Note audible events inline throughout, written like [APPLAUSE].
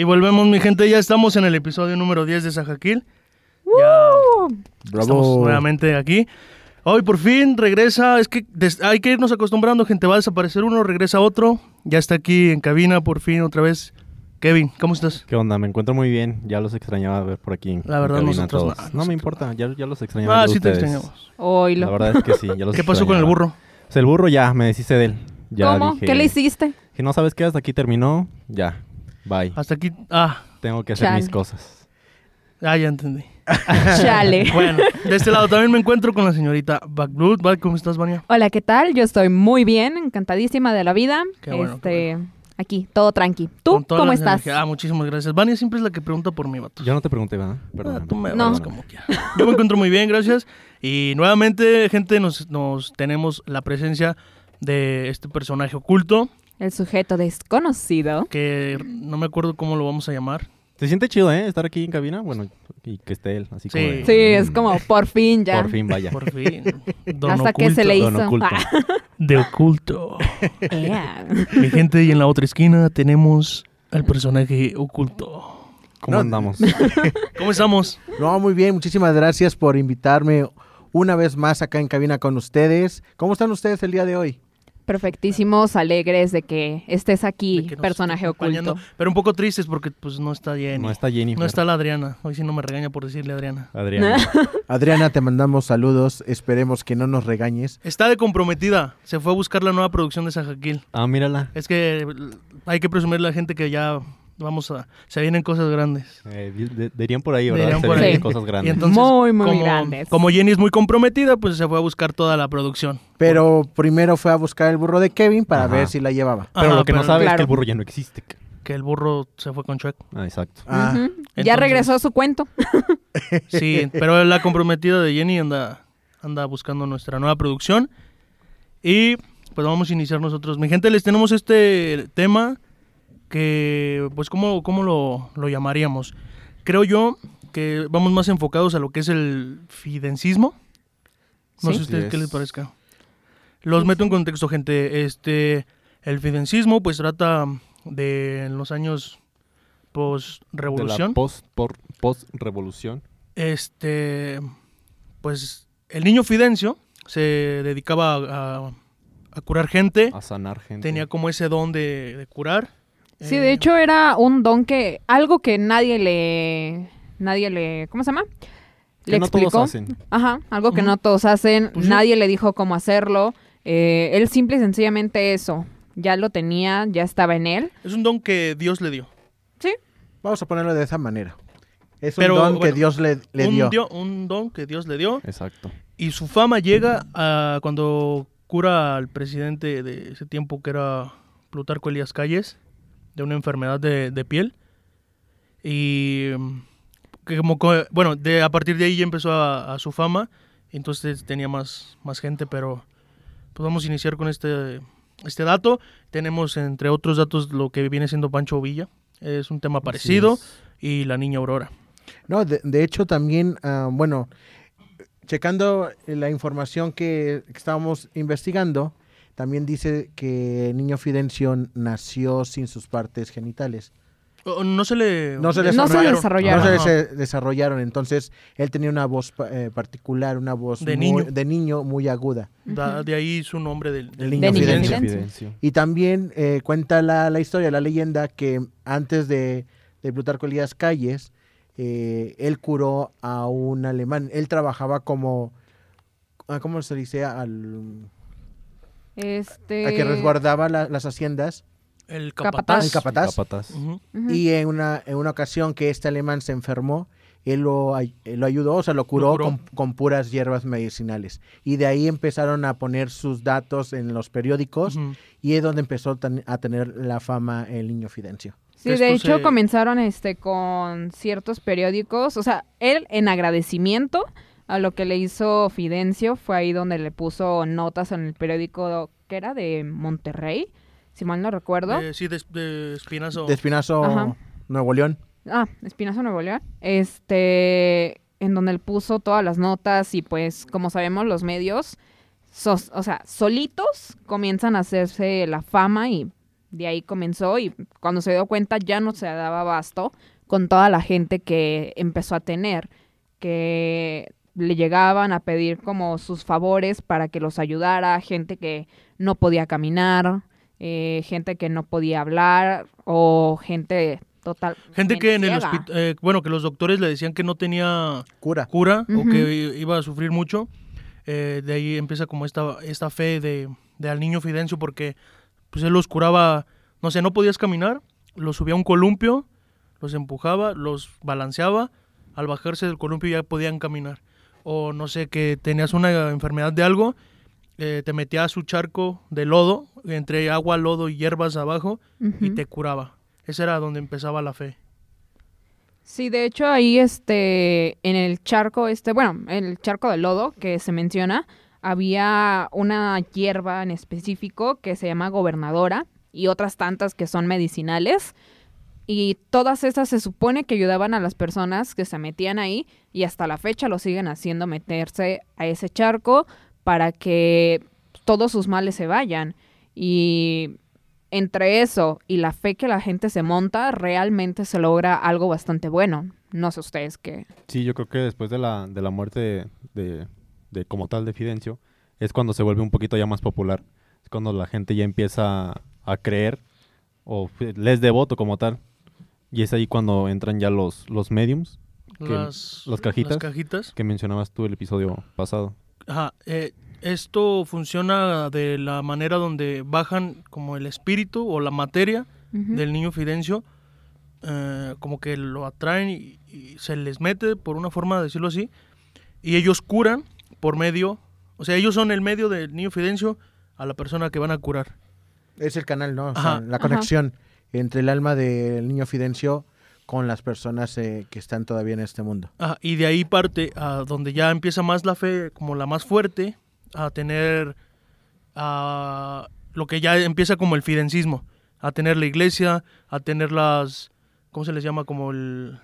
Y volvemos, mi gente. Ya estamos en el episodio número 10 de Sajaquil. Ya estamos nuevamente aquí. Hoy por fin regresa. Es que des- hay que irnos acostumbrando, gente. Va a desaparecer uno, regresa otro. Ya está aquí en cabina por fin otra vez. Kevin, ¿cómo estás? ¿Qué onda? Me encuentro muy bien. Ya los extrañaba ver por aquí. La verdad, nosotros todos. no, No, nosotros- me importa, ya, ya los extrañaba. Ah, sí te ustedes. extrañamos. Oílo. La verdad es que sí, ya [LAUGHS] los ¿Qué pasó con el burro? Pues el burro ya, me deshice de él. Ya ¿Cómo? dije, ¿Qué le hiciste? Que no sabes qué, hasta aquí terminó. Ya, bye. Hasta aquí. Ah, Tengo que hacer Chale. mis cosas. ah ya entendí. [LAUGHS] Chale. [LAUGHS] Bueno, de este lado también me encuentro con la señorita Backblood. ¿Cómo estás, Vania? Hola, ¿qué tal? Yo estoy muy bien, encantadísima de la vida. Qué bueno, este, aquí, todo tranqui. ¿Tú cómo estás? energías. Ah, muchísimas gracias. Vania siempre es la que pregunta por mi vato. Yo no te pregunté, ¿verdad? Perdón. Ah, tú me No. como quieras. Yo me encuentro muy bien, gracias. Y nuevamente, gente, nos, nos tenemos la presencia de este personaje oculto, El sujeto desconocido. que no me acuerdo cómo lo vamos a llamar. Se siente chido, ¿eh? Estar aquí en cabina. Bueno, y que esté él. Así como Sí. de, Sí, es mm, como por fin ya. Por fin, vaya. Por fin. [LAUGHS] Don Hasta que se le hizo. Don oculto. Ah, [LAUGHS] De oculto. [LAUGHS] Mi gente, y en la otra esquina tenemos al personaje oculto. ¿Cómo No, andamos? ¿Cómo estamos? No, muy bien, muchísimas gracias por invitarme una vez más acá en cabina con ustedes. ¿Cómo están ustedes el día de hoy? Perfectísimos, alegres de que estés aquí, que personaje oculto. Pero un poco tristes porque pues no está Jenny. No está Jenny. No está la Adriana. Hoy sí no me regaña por decirle Adriana. Adrián. [LAUGHS] Adriana, te mandamos saludos. Esperemos que no nos regañes. Está de comprometida. Se fue a buscar la nueva producción de Sajaquil. Ah, mírala. Es que hay que presumirle a la gente que ya vamos a... Se vienen cosas grandes. Eh, de- dirían por ahí, ¿verdad? Dirían Se por vienen ahí. cosas Y grandes. entonces, Muy, muy como, grandes. Como Jenny es muy comprometida, pues se fue a buscar toda la producción. Pero primero fue a buscar el burro de Kevin para Ajá. ver si la llevaba. Pero Ajá, lo que no sabe es que el burro ya no existe. Que el burro se fue con Chuck. Ah, exacto. Ah. Entonces- Ya regresó su cuento. [LAUGHS] Sí, pero la comprometida de Jenny anda, anda buscando nuestra nueva producción. Y pues vamos a iniciar nosotros. Mi gente, les tenemos este tema que, pues, ¿cómo, cómo lo, lo llamaríamos? Creo yo que vamos más enfocados a lo que es el fidencismo. No Sí. sé a ustedes qué les es. parezca. Los meto en contexto, gente. Este, el fidencismo, pues, trata de en los años post-revolución. la post, por, post-revolución. Este, pues el niño Fidencio se dedicaba a, a- a curar gente, A sanar gente. tenía como ese don de, de curar. Sí, Eh, de hecho era un don que, algo que nadie le, nadie le, ¿cómo se llama? Que Le no explicó. todos hacen. Ajá, algo que no todos hacen, Pues sí. nadie le dijo cómo hacerlo. eh, él simple y sencillamente eso, ya lo tenía, ya estaba en él. es un don que Dios le dio. Sí, vamos a ponerlo de esa manera. Es un Pero, don que Dios le, le un, dio. dio- un don que Dios le dio Exacto. y su fama llega a cuando cura al presidente de ese tiempo que era Plutarco Elías Calles de una enfermedad de, de piel. Y que como co- bueno de a partir de ahí ya empezó a, a su fama. Entonces tenía más más gente pero pues vamos a iniciar con este este dato. Tenemos entre otros datos lo que viene siendo Pancho Villa. Es un tema parecido y la niña Aurora. No, de, de hecho también, ah, bueno, checando la información que estábamos investigando, también dice que el niño Fidencio nació sin sus partes genitales. No se le No se No se desarrollaron. desarrollaron. No se desarrollaron. Entonces, él tenía una voz eh, particular, una voz De muy- niño. de niño muy aguda. Da- de ahí su nombre del, El del niño De niño Fidencio. Y también eh, cuenta la, la historia, la leyenda, que antes de, de Plutarco Elías Calles, eh, él curó a un alemán. Él trabajaba como, ah, ¿cómo se dice? Al, este... a que resguardaba la- las haciendas. El Capataz. capataz. El capataz. Ujú. Ujú. Y en una, en una ocasión que este alemán se enfermó, él lo, ay- eh, lo ayudó, o sea, lo curó, curó. Con, con puras hierbas medicinales. Y de ahí empezaron a poner sus datos en los periódicos Ujú. y es donde empezó a tener la fama el niño Fidencio. Sí, de Esto hecho se- comenzaron este con ciertos periódicos, o sea, él en agradecimiento a lo que le hizo Fidencio fue ahí donde le puso notas en el periódico que era de Monterrey, si mal no recuerdo. Eh, sí, de, de Espinazo. De Espinazo, Ajá. Nuevo León. Ah, Espinazo Nuevo León. Este en donde él puso todas las notas y pues como sabemos los medios, sos- o sea, solitos comienzan a hacerse la fama y de ahí comenzó y cuando se dio cuenta ya no se daba abasto con toda la gente que empezó a tener, que le llegaban a pedir como sus favores para que los ayudara, gente que no podía caminar, eh, gente que no podía hablar o gente total. Gente que en el hospital, bueno, que los doctores le decían que no tenía Cura. cura o que iba a sufrir mucho. Eh, de ahí empieza como esta, esta fe de, de al niño Fidencio porque pues él los curaba, no sé, no podías caminar, los subía a un columpio, los empujaba, los balanceaba, al bajarse del columpio ya podían caminar. O no sé, que tenías una enfermedad de algo, eh, te metía a su charco de lodo, entre agua, lodo y hierbas abajo, y te curaba. Esa era donde empezaba la fe. Sí, de hecho ahí este en el charco este, bueno, en el charco de lodo que se menciona, había una hierba en específico que se llama gobernadora y otras tantas que son medicinales y todas esas se supone que ayudaban a las personas que se metían ahí y hasta la fecha lo siguen haciendo meterse a ese charco para que todos sus males se vayan y entre eso y la fe que la gente se monta, realmente se logra algo bastante bueno. No sé ustedes qué. Sí, yo creo que después de la, de la muerte de, de- de como tal de Fidencio, es cuando se vuelve un poquito ya más popular. Es cuando la gente ya empieza a creer o les devoto como tal. Y es ahí cuando entran ya los, los mediums Que Las, las cajitas. las cajitas. que mencionabas tú el episodio pasado. Ajá, eh, esto funciona de la manera donde bajan como el espíritu o la materia del niño Fidencio, eh, como que lo atraen y, y se les mete, por una forma de decirlo así, y ellos curan por medio, o sea, ellos son el medio del niño Fidencio a la persona que van a curar. Es el canal, ¿no? O sea, Ajá. la Ajá. Entre el alma del niño Fidencio con las personas eh, que están todavía en este mundo. Ajá, y de ahí parte a donde ya empieza más la fe, como la más fuerte, a tener a lo que ya empieza como el fidencismo, a tener la iglesia, a tener las, ¿cómo se les llama? Como el,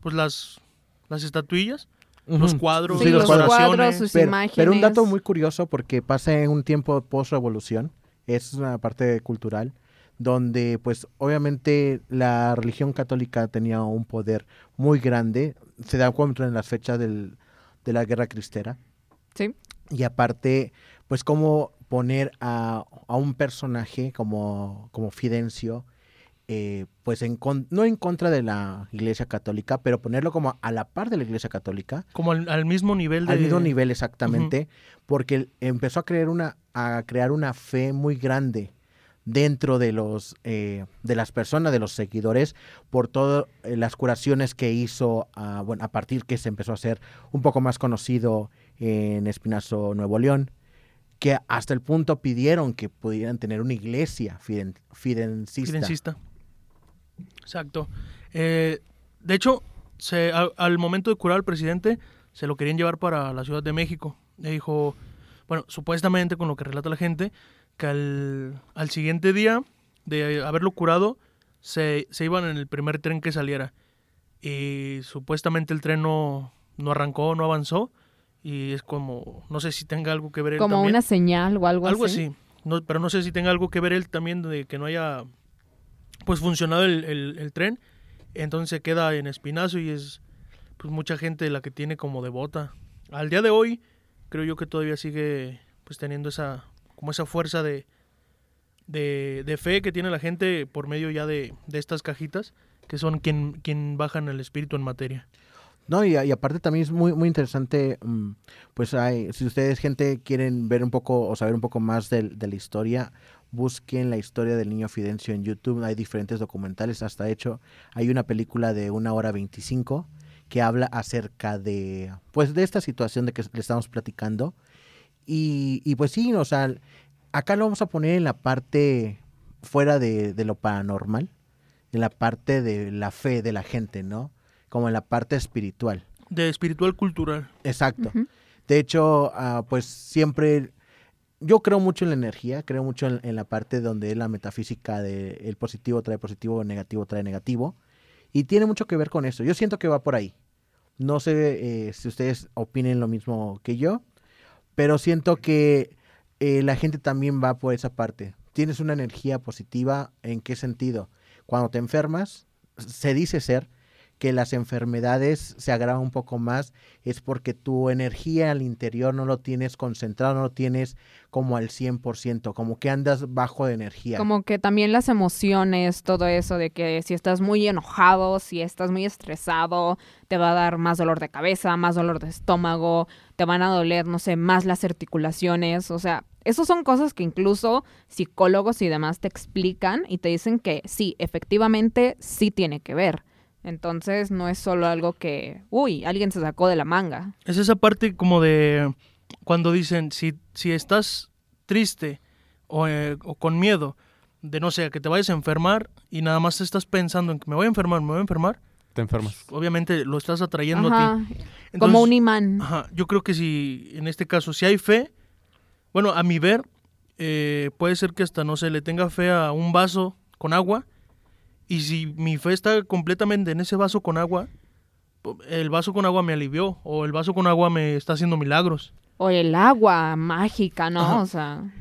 pues las, las estatuillas, los Ujú. cuadros, Sí, los los cuadros, sus Pero, imágenes. pero un dato muy curioso porque pasa en un tiempo post-revolución, es una parte cultural, donde pues obviamente la religión católica tenía un poder muy grande, se da cuenta en las fechas del- de la guerra cristera, Sí. y aparte pues cómo poner a, a un personaje como, como Fidencio, eh, pues en con- no en contra de la iglesia católica, pero ponerlo como a la par de la iglesia católica, como al, al mismo nivel de... al mismo nivel exactamente, porque empezó a crear una, a crear una fe muy grande dentro de los eh, de las personas, de los seguidores, por todas las curaciones que hizo, ah, bueno, a partir que se empezó a hacer un poco más conocido en Espinazo, Nuevo León, que hasta el punto pidieron que pudieran tener una iglesia fiden- fidencista. Fidencista. Exacto. Eh, de hecho, se, al, al momento de curar al presidente, se lo querían llevar para la Ciudad de México. Le dijo, bueno, supuestamente con lo que relata la gente, que al, al siguiente día de haberlo curado, se, se iban en el primer tren que saliera. Y supuestamente el tren no, no arrancó, no avanzó. Y es como, no sé si tenga algo que ver él Como también. una señal o algo, Algo así. así. No, pero no sé si tenga algo que ver él también de que no haya pues funcionado el, el- el tren. Entonces se queda en espinazo y es pues mucha gente la que tiene como devota. Al día de hoy creo yo que todavía sigue pues teniendo esa como esa fuerza de, de, de fe que tiene la gente por medio ya de, de estas cajitas que son quien, quien bajan el espíritu en materia. No, y, aparte también es muy, muy interesante, mm, pues hay, si ustedes, gente, quieren ver un poco o saber un poco más del- de, la historia, busquen la historia del niño Fidencio en YouTube. Hay diferentes documentales, hasta hecho, hay una película de una hora 25 que habla acerca de, pues, de esta situación de que le estamos platicando. Y, y pues sí, o sea, acá lo vamos a poner en la parte fuera de, de lo paranormal, en la parte de la fe de la gente, ¿no? Como en la parte espiritual. De espiritual cultural. Exacto. De hecho, ah, pues siempre yo creo mucho en la energía, creo mucho en, en la parte donde es la metafísica de el positivo trae positivo, el negativo trae negativo. Y tiene mucho que ver con eso. Yo siento que va por ahí. No sé eh, si ustedes opinen lo mismo que yo, pero siento que eh, la gente también va por esa parte. Tienes una energía positiva, ¿en qué sentido? Cuando te enfermas, se dice ser que las enfermedades se agravan un poco más, es porque tu energía al interior no lo tienes concentrado, no lo tienes como al 100%, como que andas bajo de energía. Como que también las emociones, todo eso de que si estás muy enojado, si estás muy estresado, te va a dar más dolor de cabeza, más dolor de estómago, te van a doler, no sé, más las articulaciones, o sea, esas son cosas que incluso psicólogos y demás te explican y te dicen que sí, efectivamente sí tiene que ver. Entonces no es solo algo que, uy, alguien se sacó de la manga. Es esa parte como de cuando dicen, si, si estás triste o, eh, o con miedo de, no sé, que te vayas a enfermar y nada más estás pensando en que me voy a enfermar, me voy a enfermar, Te enfermas. obviamente lo estás atrayendo a Ajá, ti. como un imán. Ajá, yo creo que si en este caso, si hay fe, bueno, a mi ver, eh, puede ser que hasta, no sé, le tenga fe a un vaso con agua. Y si mi fe está completamente en ese vaso con agua, el vaso con agua me alivió. O el vaso con agua me está haciendo milagros. O el agua mágica, ¿no? Ajá. O sea,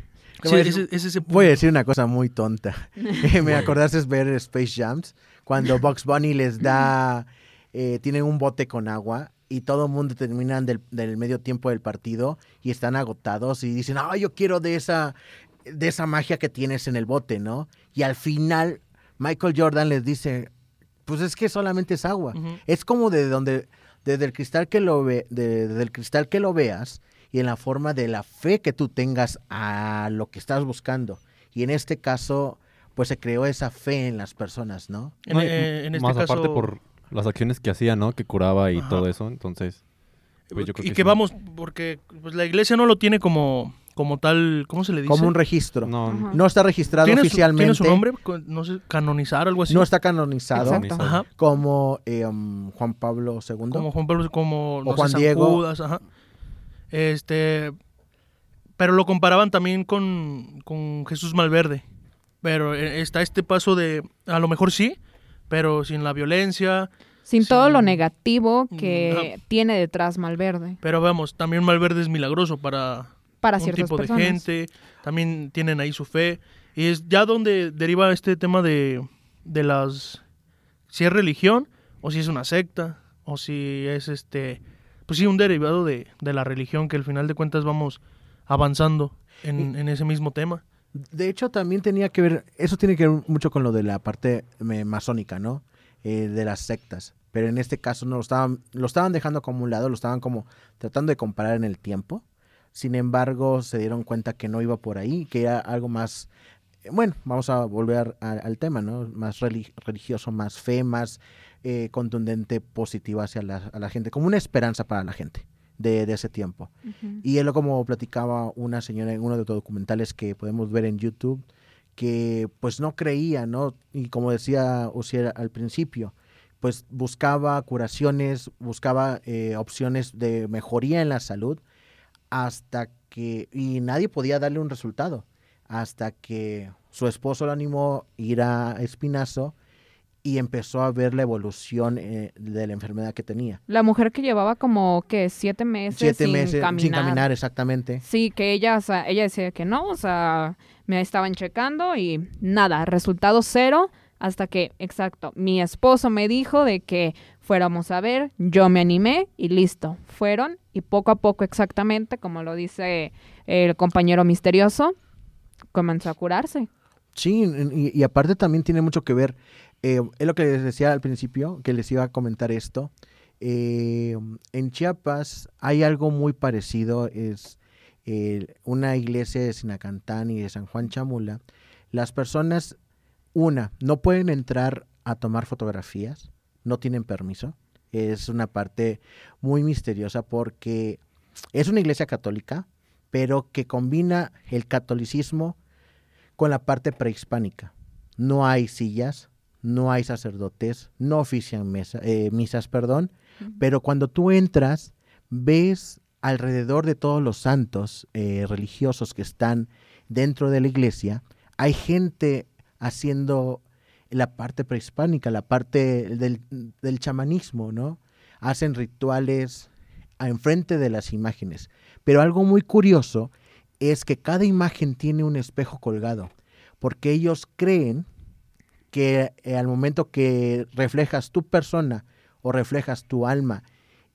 Sí, voy a ese- decir- es ese Voy a punto. decir una cosa muy tonta. [LAUGHS] [LAUGHS] Me acordaste ver Space Jams, cuando Bugs Bunny les da, eh, tienen un bote con agua y todo el mundo terminan del, del medio tiempo del partido y están agotados y dicen, ah, yo quiero de esa, de esa magia que tienes en el bote, ¿no? Y al final Michael Jordan les dice, pues es que solamente es agua. Es como de donde, desde el cristal que lo ve, de- desde el cristal que lo veas y en la forma de la fe que tú tengas a lo que estás buscando. Y en este caso, pues se creó esa fe en las personas, ¿no? En, No, eh, en este más caso, aparte por las acciones que hacía, ¿no? Que curaba y Ajá. todo eso. Entonces, pues yo creo y que que sí. vamos, porque pues, la iglesia no lo tiene como, como tal, ¿cómo se le dice? Como un registro. No, No, está registrado ¿Tiene su- oficialmente. ¿Tiene su nombre? Con- No sé, canonizar, algo así. No está canonizado Exacto. Ajá. como eh, um, Juan Pablo II. Como Juan Pablo, como no sé, Juan San Diego. Judas, ajá. Este, pero lo comparaban también con, con Jesús Malverde. Pero eh, está este paso de, a lo mejor sí, pero sin la violencia. sin Sí. todo lo negativo que tiene detrás Malverde Pero vamos, también Malverde es milagroso para para un ciertas tipo personas. de gente. También tienen ahí su fe. Y es ya donde deriva este tema de, de las... Si es religión, o si es una secta, o si es este... Pues sí, un derivado de, de la religión que al final de cuentas vamos avanzando en, en ese mismo tema. De hecho, también tenía que ver, eso tiene que ver mucho con lo de la parte masónica, ¿no? Eh, de las sectas. Pero en este caso no lo estaban, lo estaban dejando como un lado, lo estaban como tratando de comparar en el tiempo. Sin embargo, se dieron cuenta que no iba por ahí, que era algo más, bueno, vamos a volver a- al tema, ¿no? Más relig- religioso, más fe, más eh, contundente, positiva hacia la, a la gente, como una esperanza para la gente de, de ese tiempo. Ujú. Y es lo como platicaba una señora en uno de los documentales que podemos ver en YouTube, que pues no creía, ¿no? Y como decía Uciel al principio, pues buscaba curaciones, buscaba eh, opciones de mejoría en la salud, hasta que, y nadie podía darle un resultado, hasta que su esposo lo animó a ir a Espinazo y empezó a ver la evolución eh, de la enfermedad que tenía. La mujer que llevaba como que siete meses Siete sin meses caminar. sin caminar, exactamente. Sí, que ella, o sea, ella decía que no, o sea, me estaban checando y nada, resultado cero, hasta que, exacto, mi esposo me dijo de que fuéramos a ver, yo me animé y listo, fueron y poco a poco exactamente, como lo dice el compañero misterioso, comenzó a curarse. Sí, y, aparte también tiene mucho que ver, eh, es lo que les decía al principio, que les iba a comentar esto. eh, en Chiapas hay algo muy parecido, es eh, una iglesia de Sinacantán y de San Juan Chamula. Las personas, una, no pueden entrar a tomar fotografías, no tienen permiso. Es una parte muy misteriosa porque es una iglesia católica, pero que combina el catolicismo con la parte prehispánica. No hay sillas, no hay sacerdotes, no ofician mesa- eh, misas, perdón, pero cuando tú entras, ves alrededor de todos los santos eh, religiosos que están dentro de la iglesia, hay gente haciendo la parte prehispánica, la parte del, chamanismo, ¿no? hacen rituales enfrente de las imágenes. Pero algo muy curioso es que cada imagen tiene un espejo colgado, porque ellos creen que eh, al momento que reflejas tu persona o reflejas tu alma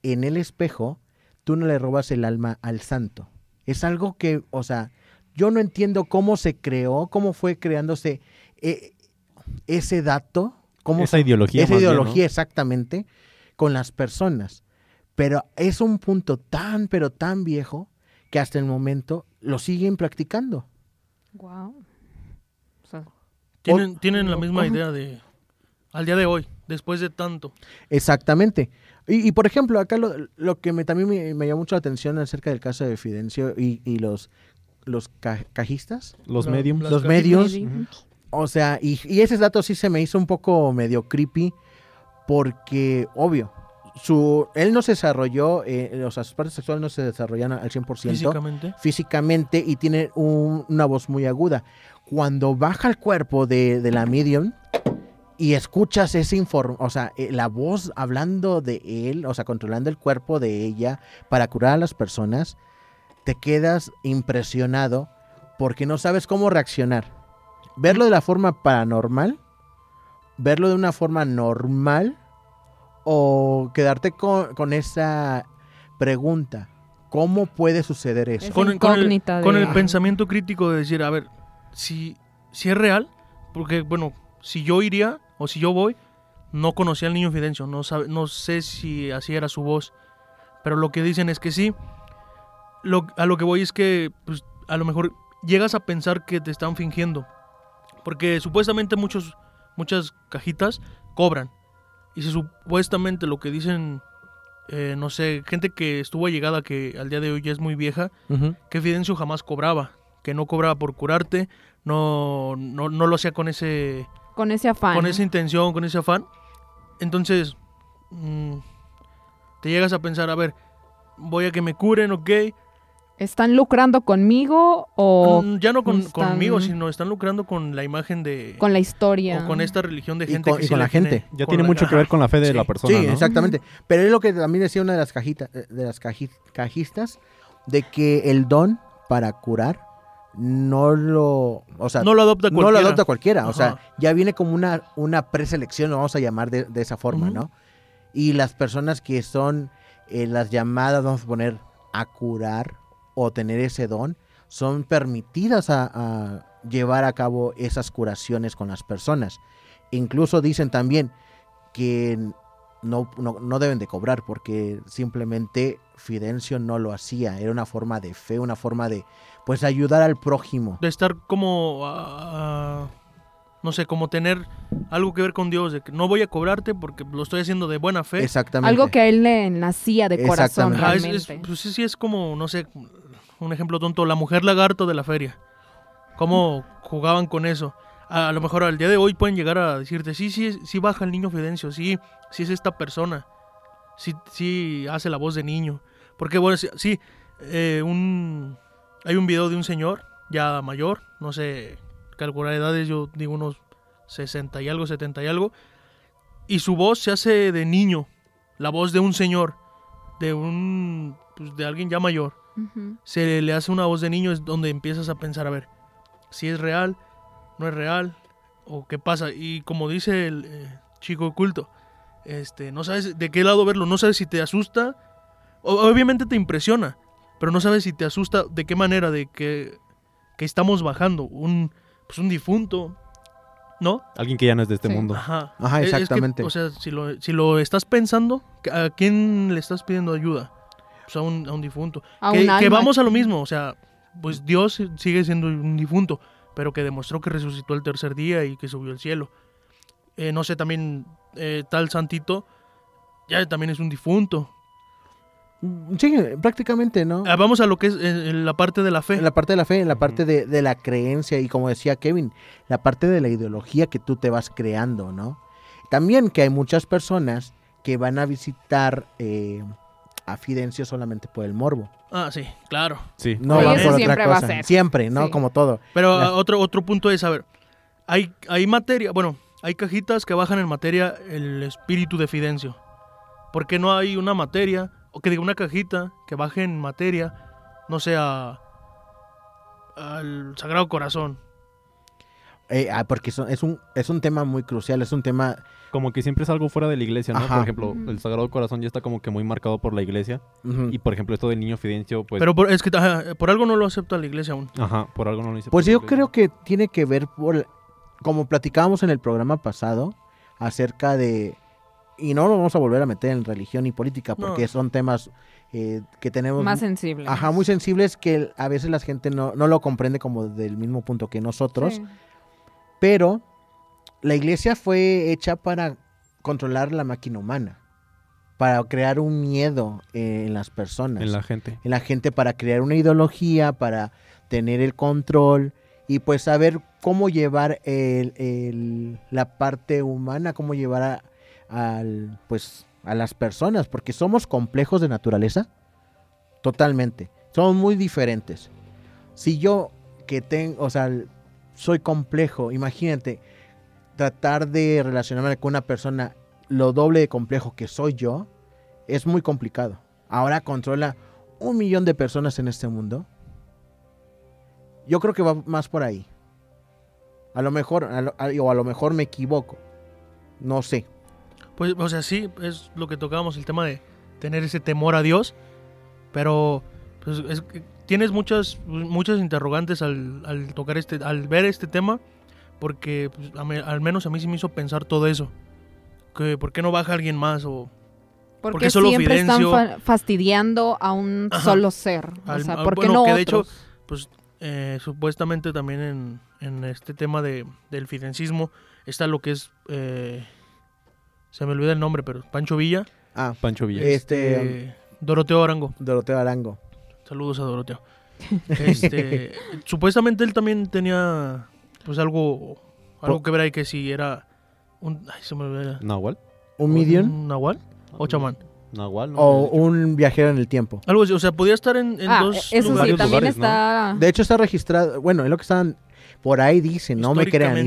en el espejo, tú no le robas el alma al santo. Es algo que, o sea, yo no entiendo cómo se creó, cómo fue creándose eh, ese dato, cómo Esa ideología. esa más bien, ¿no? ideología exactamente con las personas. Pero es un punto tan, pero tan viejo que hasta el momento lo siguen practicando. Wow. O sea, Tienen, tienen la misma idea de al día de hoy, después de tanto. Exactamente. Y, y, por ejemplo, acá lo, lo que me, también me, me llamó mucho la atención acerca del caso de Fidencio y, y los, los ca- cajistas, Los mediums. los medios. O sea, y, y ese dato sí se me hizo un poco medio creepy porque, obvio, su, él no se desarrolló, eh, o sea, sus partes sexuales no se desarrollan al 100% Físicamente. físicamente y tiene un- una voz muy aguda. Cuando baja el cuerpo de, de la medium y escuchas ese informe, o sea, eh, la voz hablando de él, o sea, controlando el cuerpo de ella para curar a las personas, te quedas impresionado porque no sabes cómo reaccionar. Verlo de la forma paranormal, verlo de una forma normal o quedarte con, con esa pregunta. ¿Cómo puede suceder eso? Esa Con, el- con el, incógnita con de- el pensamiento crítico de decir, a ver, si, si es real, porque bueno, si yo iría o si yo voy, no conocía al niño Fidencio, no, sabe, no sé si así era su voz, pero lo que dicen es que sí. Lo, a lo que voy es que pues, a lo mejor llegas a pensar que te están fingiendo, porque supuestamente muchos, muchas cajitas cobran, y si supuestamente lo que dicen, eh, no sé, gente que estuvo allegada que al día de hoy ya es muy vieja, que Fidencio jamás cobraba, que no cobraba por curarte, no, no, no lo hacía con ese Con ese afán. con esa intención, con ese afán. Entonces, mm, te llegas a pensar, a ver, voy a que me curen, ok. ¿Están lucrando conmigo o Mm, ya no con, están- conmigo, sino están lucrando con la imagen de... con la historia? o con esta religión de Y gente con- que y con la gente. tiene- Ya tiene la- mucho que ver con la fe de Sí. la persona, Sí, ¿no? exactamente. Pero es lo que también decía una de las cajitas, eh, de las caji- cajistas, de que el don para curar no lo, o sea, No lo adopta no lo cualquiera. adopta cualquiera. O sea, ya viene como una, una preselección, lo vamos a llamar de, de esa forma. ¿no? Y las personas que son eh, las llamadas, vamos a poner, a curar o tener ese don, son permitidas a, a llevar a cabo esas curaciones con las personas. Incluso dicen también que no, no, no deben de cobrar porque simplemente Fidencio no lo hacía. Era una forma de fe, una forma de, pues, ayudar al prójimo. De estar como... ah, no sé, como tener algo que ver con Dios, de que no voy a cobrarte porque lo estoy haciendo de buena fe. Exactamente. Algo que a él le nacía de corazón Exactamente. Es, es- realmente. pues sí, sí, es como, no sé, un ejemplo tonto, la mujer lagarto de la feria. ¿Cómo jugaban con eso? A, lo mejor al día de hoy pueden llegar a decirte, sí, sí, sí baja el niño Fidencio, sí, sí es esta persona, sí, sí hace la voz de niño. Porque bueno, sí, sí, eh, un, hay un video de un señor ya mayor, no sé calcular edades, yo digo unos 60 y algo, 70 y algo, y su voz se hace de niño, la voz de un señor, de un, pues, de alguien ya mayor Se le hace una voz de niño es donde empiezas a pensar, a ver, si es real, no es real, o qué pasa. Y como dice el eh, chico oculto, este, no sabes de qué lado verlo, no sabes si te asusta, o- obviamente te impresiona, pero no sabes si te asusta de qué manera, de que, que estamos bajando, un, pues un difunto, ¿no? Alguien que ya no es de este Sí. mundo. Ajá, Ajá, Es- es que, exactamente. o sea, si lo, si lo estás pensando, ¿a quién le estás pidiendo ayuda? Pues a un, a un difunto A que, un que alma. vamos a lo mismo, o sea, pues Dios sigue siendo un difunto, pero que demostró que resucitó el tercer día y que subió al cielo. Eh, no sé, también eh, tal santito, ya también es un difunto. Mm, Sí, prácticamente, ¿no? Ah, vamos a lo que es eh, la parte de la fe. En la parte de la fe, en la parte de, de la creencia y como decía Kevin, la parte de la ideología que tú te vas creando, ¿no? También que hay muchas personas que van a visitar eh, a Fidencio solamente por el morbo. Ah, sí, claro. Sí. No Sí, van ese por otra siempre va a cosa. ser. Siempre, ¿no? Sí. Como todo. Pero La- otro, otro punto es, a ver, hay, hay materia, bueno, hay cajitas que bajan en materia el espíritu de Fidencio. ¿Por qué no hay una materia, o que diga una cajita, que baje en materia, no sé, a- al Sagrado Corazón? Eh, ah, porque son- es, un, es un tema muy crucial, es un tema... Como que siempre es algo fuera de la iglesia, ¿no? Ajá. Por ejemplo, el Sagrado Corazón ya está como que muy marcado por la iglesia. Y por ejemplo, esto del niño Fidencio, pues. Pero por, es que ajá, por algo no lo acepta la iglesia aún. Ajá, por algo no lo hice. Pues yo creo que tiene que ver por, como platicábamos en el programa pasado, acerca de, y no lo vamos a volver a meter en religión y política, porque No. son temas eh, que tenemos, Más sensible. ajá, muy sensibles que a veces la gente no, no lo comprende como del mismo punto que nosotros, Sí. Pero la iglesia fue hecha para controlar la máquina humana, para crear un miedo eh, en las personas En la gente. en la gente para crear una ideología, para tener el control y pues saber cómo llevar el- el- la parte humana, cómo llevar a, al, pues, a las personas, porque somos complejos de naturaleza, totalmente, somos muy diferentes. Si yo que tengo, o sea, soy complejo, imagínate tratar de relacionarme con una persona lo doble de complejo que soy yo, es muy complicado. Ahora controla un millón de personas en este mundo. Yo creo que va más por ahí. A lo mejor, o a lo mejor me equivoco. No sé. Pues, o sea, sí, es lo que tocábamos, el tema de tener ese temor a Dios, pero pues, es tienes muchas, muchas interrogantes al, al tocar este, al ver este tema, porque pues, a mí- al menos a mí sí me hizo pensar todo eso. Que, ¿Por qué no baja alguien más? O, Porque Porque solo siempre Fidencio- están fa- fastidiando a un Ajá. solo ser. O Al- sea, al- ¿por qué bueno, no que de hecho, pues eh, supuestamente también en, en este tema de, del fidencismo está lo que es, eh, se me olvida el nombre, pero Pancho Villa, Ah, Pancho Villa. Este- eh, Doroteo Arango. Doroteo Arango. Saludos a Doroteo. Este, [LAUGHS] supuestamente él también tenía pues algo algo que ver ahí que si era un ay, se me olvidó. Nahual. ¿Un medium? ¿Un nahual o chamán? Nahual. ¿no? O un viajero en el tiempo. Algo así, o sea, podía estar en, en Ah, dos eso sí, lugares. también lugares, ¿no? está... De hecho está registrado, bueno, es lo que están por ahí dicen, no me crean Históricamente.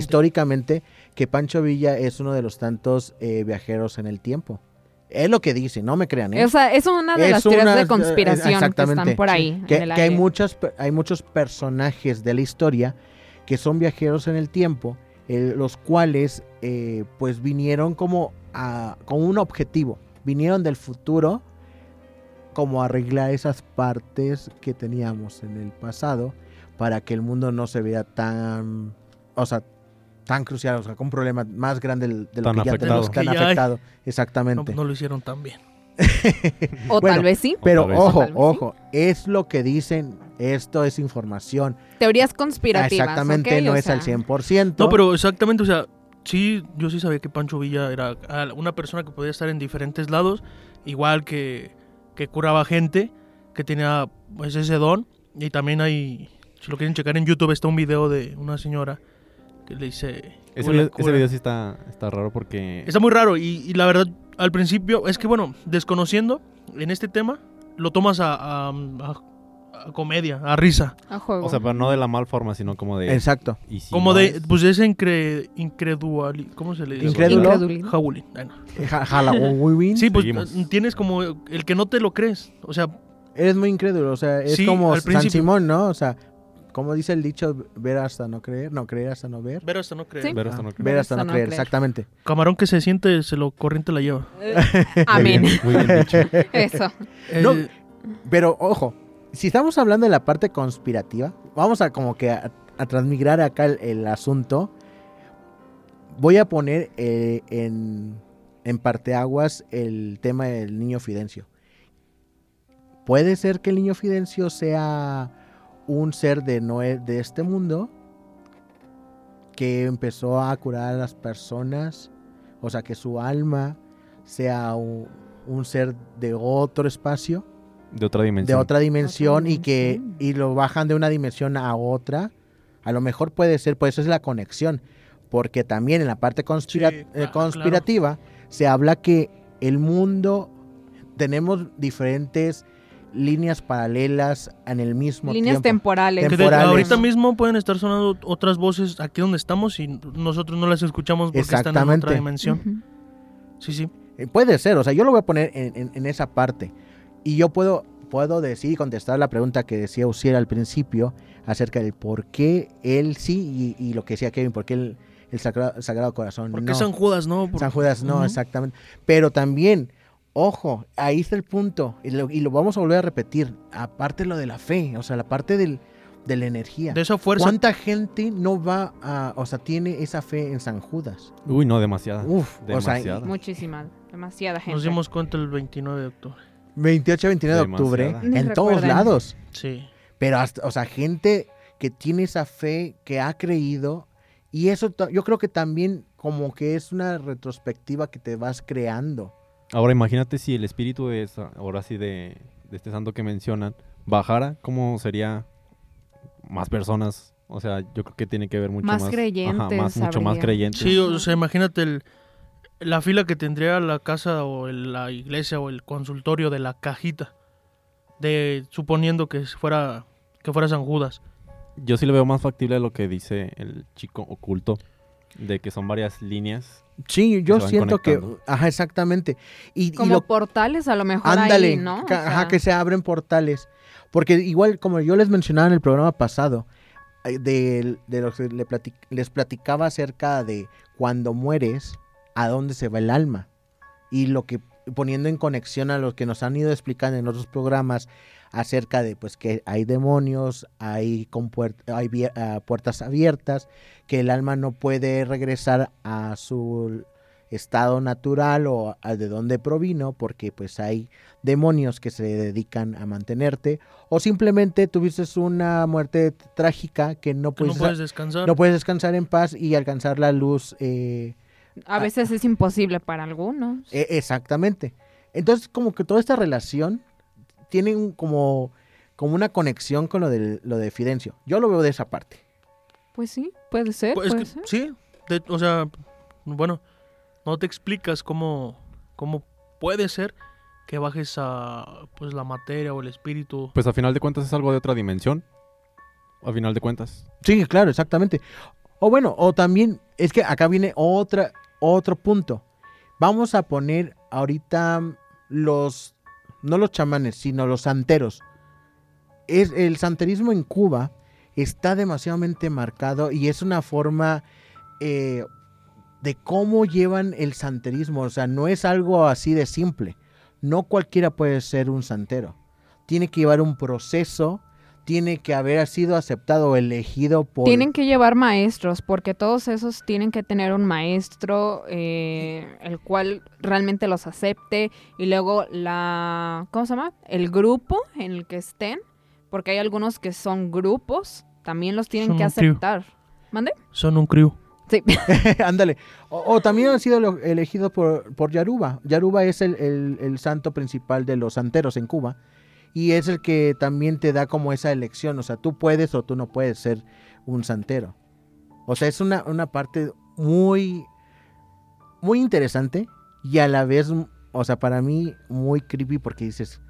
históricamente que Pancho Villa es uno de los tantos eh, viajeros en el tiempo. Es lo que dicen, no me crean. ¿eh? O sea, es una de Es las teorías de conspiración que están por ahí. que, en el que hay muchas hay muchos personajes de la historia que son viajeros en el tiempo eh, los cuales eh, pues vinieron como a, con un objetivo vinieron del futuro como a arreglar esas partes que teníamos en el pasado para que el mundo no se vea tan o sea tan crucial o sea con un problema más grande del- de lo Tan que ya afectado. tenemos tan ya afectado No, exactamente no lo hicieron tan bien. [LAUGHS] O bueno, tal vez sí. pero ojo, vez ojo, es lo que dicen, esto es información. Teorías conspirativas. Exactamente, no O es sea, al 100%. No, pero exactamente, o sea, sí, yo sí sabía que Pancho Villa era una persona que podía estar en diferentes lados, igual que, que curaba gente, que tenía pues, ese don. Y también hay, si lo quieren checar en YouTube, está un video de una señora que le dice... Ese, video, ese video sí está, está raro porque. Está muy raro y, y la verdad, al principio, es que bueno, desconociendo en este tema, lo tomas a, a- a- a comedia, a risa. A juego. O sea, pero no de la mal forma, sino como de. Exacto. y si Como no de, es- pues ese incre, incredual, ¿cómo se le dice? Incrédulo. Jaulín, bueno. Ja- Halloween. [LAUGHS] Sí, pues Seguimos. eh, tienes como el que no te lo crees. O sea, Eres muy incrédulo, o sea, es Sí, como San. Simón, ¿no? O sea, como dice el dicho, ver hasta no creer, no creer hasta no ver. ver hasta no creer. Sí. Ver hasta no creer. ver hasta no creer, exactamente. Camarón que se siente, se lo corriente la lleva. Eh, [LAUGHS] Muy Amén. bien, muy bien dicho. [LAUGHS] Eso. No, Pero ojo, si estamos hablando de la parte conspirativa, vamos a como que a, a transmigrar acá el, el asunto. Voy a poner eh, en, en parteaguas el tema del niño Fidencio. Puede ser que el niño Fidencio sea un ser de, no e- de este mundo que empezó a curar a las personas, o sea, que su alma sea un- un ser de otro espacio De otra de dimensión. otra dimensión Otra y que y lo bajan de una dimensión a otra. A lo mejor puede ser, pues eso es la conexión, porque también en la parte conspira- Sí, eh, claro, conspirativa se habla que el mundo tenemos diferentes líneas paralelas en el mismo Líneas tiempo. temporales. temporales. ahorita mismo pueden estar sonando otras voces aquí donde estamos y nosotros no las escuchamos porque están en Exactamente. otra dimensión. Sí, sí. Eh, puede ser, o sea, yo lo voy a poner en, en- en esa parte. Y yo puedo, puedo decir y contestar la pregunta que decía Usiel al principio acerca del por qué él sí y, y lo que decía Kevin, por qué el, el Sagrado, Sagrado Corazón ¿Por no. qué San Judas no? Por- San Judas no, exactamente. Pero también, ojo, ahí está el punto, y lo, y lo vamos a volver a repetir, aparte lo de la fe, o sea, la parte del, de la energía. De esa fuerza. ¿Cuánta gente no va a, o sea, tiene esa fe en San Judas? Uy, no, demasiada. Uf, o sea, demasiada. Muchísima, demasiada gente. Nos dimos cuenta el 29 de octubre. 28, 29 de octubre, Demasiada. En todos lados. Sí. Pero hasta, o sea, gente que tiene esa fe, que ha creído, y eso yo creo que también como que es una retrospectiva que te vas creando. Ahora imagínate si el espíritu de esa, ahora sí de, de este santo que mencionan, bajara, ¿cómo sería más personas? O sea, yo creo que tiene que ver mucho Más más. creyentes más, mucho más creyentes. Sí, o sea, imagínate el, la fila que tendría la casa o el- la iglesia o el consultorio de la cajita. De suponiendo que fuera que fuera San Judas. Yo sí le veo más factible a lo que dice el chico oculto, de que son varias líneas. Sí, yo siento que, ajá, exactamente. Y, y Como lo, portales a lo mejor ándale, ahí, ¿no? O ajá, que se abren portales. Porque igual, como yo les mencionaba en el programa pasado, eh, de, de lo que les platicaba acerca de cuando mueres, a dónde se va el alma. Y lo que, poniendo en conexión a lo que nos han ido explicando en otros programas acerca de pues que hay demonios, hay, hay ah, puertas abiertas, que el alma no puede regresar a su estado natural o a de donde provino, porque pues hay demonios que se dedican a mantenerte, o simplemente tuviste una muerte trágica que no Que no puedes, puedes descansar. no puedes descansar en paz y alcanzar la luz. eh, A veces es imposible para algunos. e- exactamente. Entonces, como que toda esta relación tiene un- como, como una conexión con lo de, lo de Fidencio. Yo lo veo de esa parte. Pues sí, puede ser. Pues, puede es que, ser. sí, de- o sea, bueno, no te explicas cómo, cómo puede ser que bajes a pues la materia o el espíritu. Pues a final de cuentas es algo de otra dimensión. A final de cuentas. Sí, claro, exactamente. O bueno, o también, es que acá viene otra, otro punto. Vamos a poner ahorita los, no los chamanes, sino los santeros. Es, el santerismo en Cuba está demasiadamente marcado y es una forma eh, de cómo llevan el santerismo. O sea, no es algo así de simple. No cualquiera puede ser un santero. Tiene que llevar un proceso, tiene que haber sido aceptado o elegido por... Tienen que llevar maestros, porque todos esos tienen que tener un maestro, eh, el cual realmente los acepte, y luego la, ¿cómo se llama? El grupo en el que estén, porque hay algunos que son grupos, también los tienen Son que aceptar. ¿Mande? Son un crew. Sí. [LAUGHS] Ándale. O, o también han sido elegidos por, por Yaruba. Yaruba es el, el- el santo principal de los santeros en Cuba. Y es el que también te da como esa elección. O sea, tú puedes o tú no puedes ser un santero. O sea, es una, una parte muy, muy interesante y a la vez, o sea, para mí muy creepy porque dices...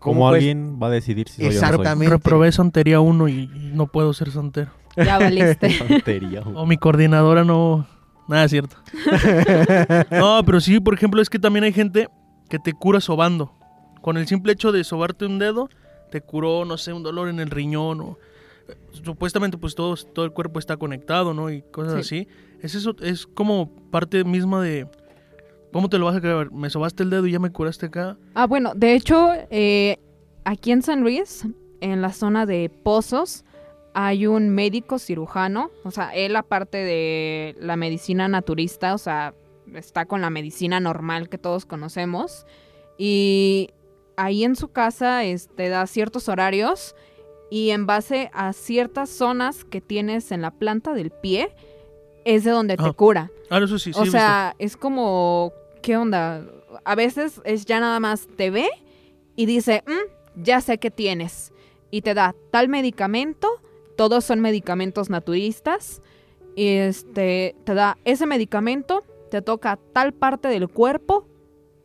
¿Cómo puedes- alguien va a decidir si soy o no soy? Exactamente. Reprobé santería 1 y, y no puedo ser santero. Ya valiste. [LAUGHS] O mi coordinadora no... Nada es cierto. [LAUGHS] No, pero sí, por ejemplo, es que también hay gente que te cura sobando. Con el simple hecho de sobarte un dedo, te curó, no sé, un dolor en el riñón o... Supuestamente pues todo, todo el cuerpo está conectado, ¿no? Y cosas Sí. así. Es eso, es como parte misma de... ¿Cómo te lo vas a creer? Me sobaste el dedo y ya me curaste acá. Ah, bueno, de hecho, eh, aquí en San Luis, en la zona de Pozos, hay un médico cirujano, o sea, él aparte de la medicina naturista, o sea, está con la medicina normal que todos conocemos, y ahí en su casa este, da ciertos horarios y en base a ciertas zonas que tienes en la planta del pie, es de donde te Ah, cura. Ah, eso sí, sí. O visto. sea, es como, ¿qué onda? A veces es ya nada más te ve y dice, "Mm, ya sé qué tienes. Y te da tal medicamento, todos son medicamentos naturistas, y este, te da ese medicamento, te toca tal parte del cuerpo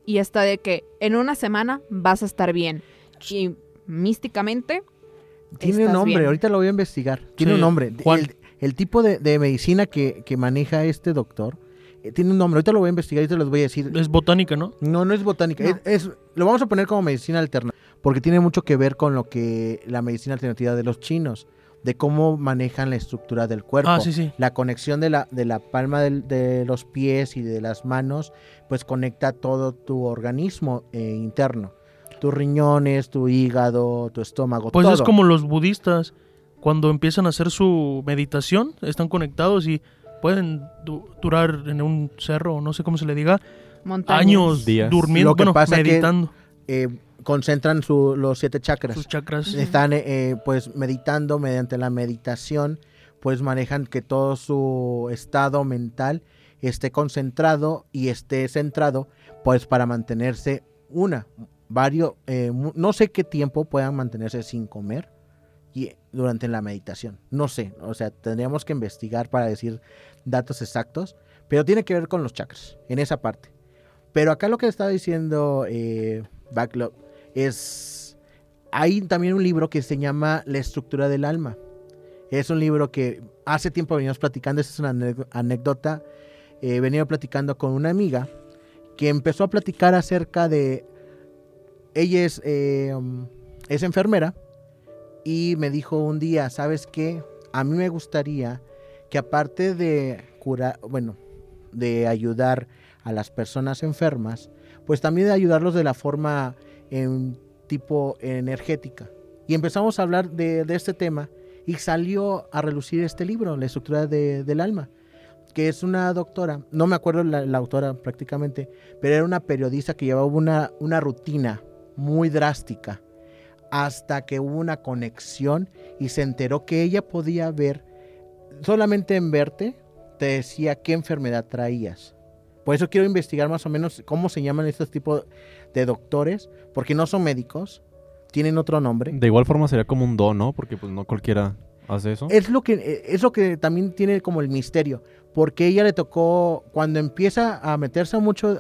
y está de que en una semana vas a estar bien. Y místicamente, Tiene un nombre, bien. ahorita lo voy a investigar. Tiene Sí, un nombre. El, el tipo de, de medicina que, que maneja este doctor eh, tiene un nombre, ahorita lo voy a investigar y te los voy a decir. Es botánica, ¿no? No, no es botánica, No. Es, es- lo vamos a poner como medicina alternativa, porque tiene mucho que ver con lo que la medicina alternativa de los chinos, de cómo manejan la estructura del cuerpo. Ah, sí, sí. La conexión de la, de la palma del- de los pies y de las manos, pues conecta todo tu organismo eh, interno. Tus riñones, tu hígado, tu estómago, Pues es como los budistas, cuando empiezan a hacer su meditación, están conectados y pueden du- durar en un cerro, no sé cómo se le diga, Montañas. años Días. durmiendo, Lo que bueno, pasa que- meditando Eh, concentran su- los siete chakras. sus chakras. Están eh, eh, pues meditando mediante la meditación, pues manejan que todo su estado mental esté concentrado y esté centrado, pues para mantenerse una, varios, eh, no sé qué tiempo puedan mantenerse sin comer y durante la meditación, no sé, o sea, tendríamos que investigar para decir datos exactos, pero tiene que ver con los chakras, en esa parte. Pero acá lo que está diciendo eh, Backlog es hay también un libro que se llama La estructura del alma. Es un libro que hace tiempo venimos platicando, esta es una anécdo- anécdota. He venido platicando con una amiga que empezó a platicar acerca de... Ella es, eh, um, es enfermera y me dijo un día, ¿sabes qué? A mí me gustaría que aparte de curar, bueno, de ayudar a las personas enfermas, pues también de ayudarlos de la forma en tipo energética. Y empezamos a hablar de, este tema y salió a relucir este libro, La estructura de- del alma, que es una doctora, no me acuerdo la, la autora prácticamente, pero era una periodista que llevaba una, una rutina muy drástica hasta que hubo una conexión y se enteró que ella podía ver, solamente en verte, te decía qué enfermedad traías. Por eso quiero investigar más o menos cómo se llaman estos tipos de doctores, porque no son médicos, tienen otro nombre. De igual forma sería como un don, ¿no? Porque pues no cualquiera hace eso. Es lo que es lo que también tiene como el misterio, porque ella le tocó cuando empieza a meterse mucho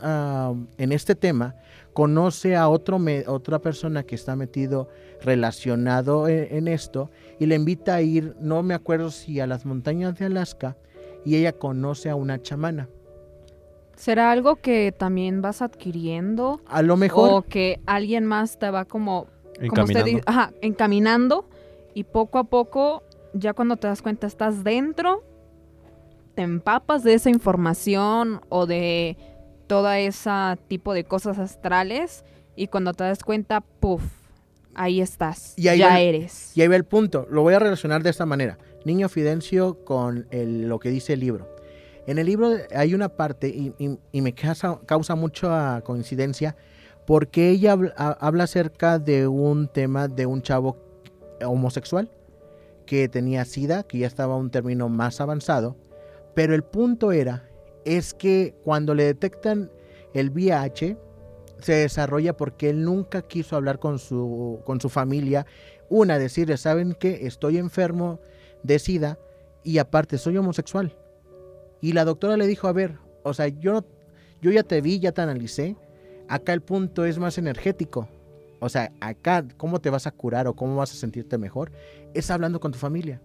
en este tema, conoce a otro me- otra persona que está metido relacionado en, en esto y le invita a ir, no me acuerdo si a las montañas de Alaska y ella conoce a una chamana. ¿Será algo que también vas adquiriendo? A lo mejor O que alguien más te va como, como usted Encaminando. ajá, encaminando y poco a poco, ya cuando te das cuenta, estás dentro, te empapas de esa información o de toda esa tipo de cosas astrales y cuando te das cuenta, puff, ahí estás, Y ahí ya va- eres. Y ahí va el punto. Lo voy a relacionar de esta manera. Niño Fidencio con el- lo que dice el libro. En el libro hay una parte, y, me causa, causa mucha coincidencia, porque ella habla, ha- habla acerca de un tema de un chavo homosexual que tenía SIDA, que ya estaba un término más avanzado. Pero el punto era, es que cuando le detectan el VIH, se desarrolla porque él nunca quiso hablar con su, con su familia. Una, decirle, ¿saben qué? Estoy enfermo de SIDA y aparte soy homosexual. Y la doctora le dijo, a ver, o sea, yo, yo ya te vi, ya te analicé. Acá el punto es más energético. O sea, acá, ¿cómo te vas a curar o cómo vas a sentirte mejor? Es hablando con tu familia.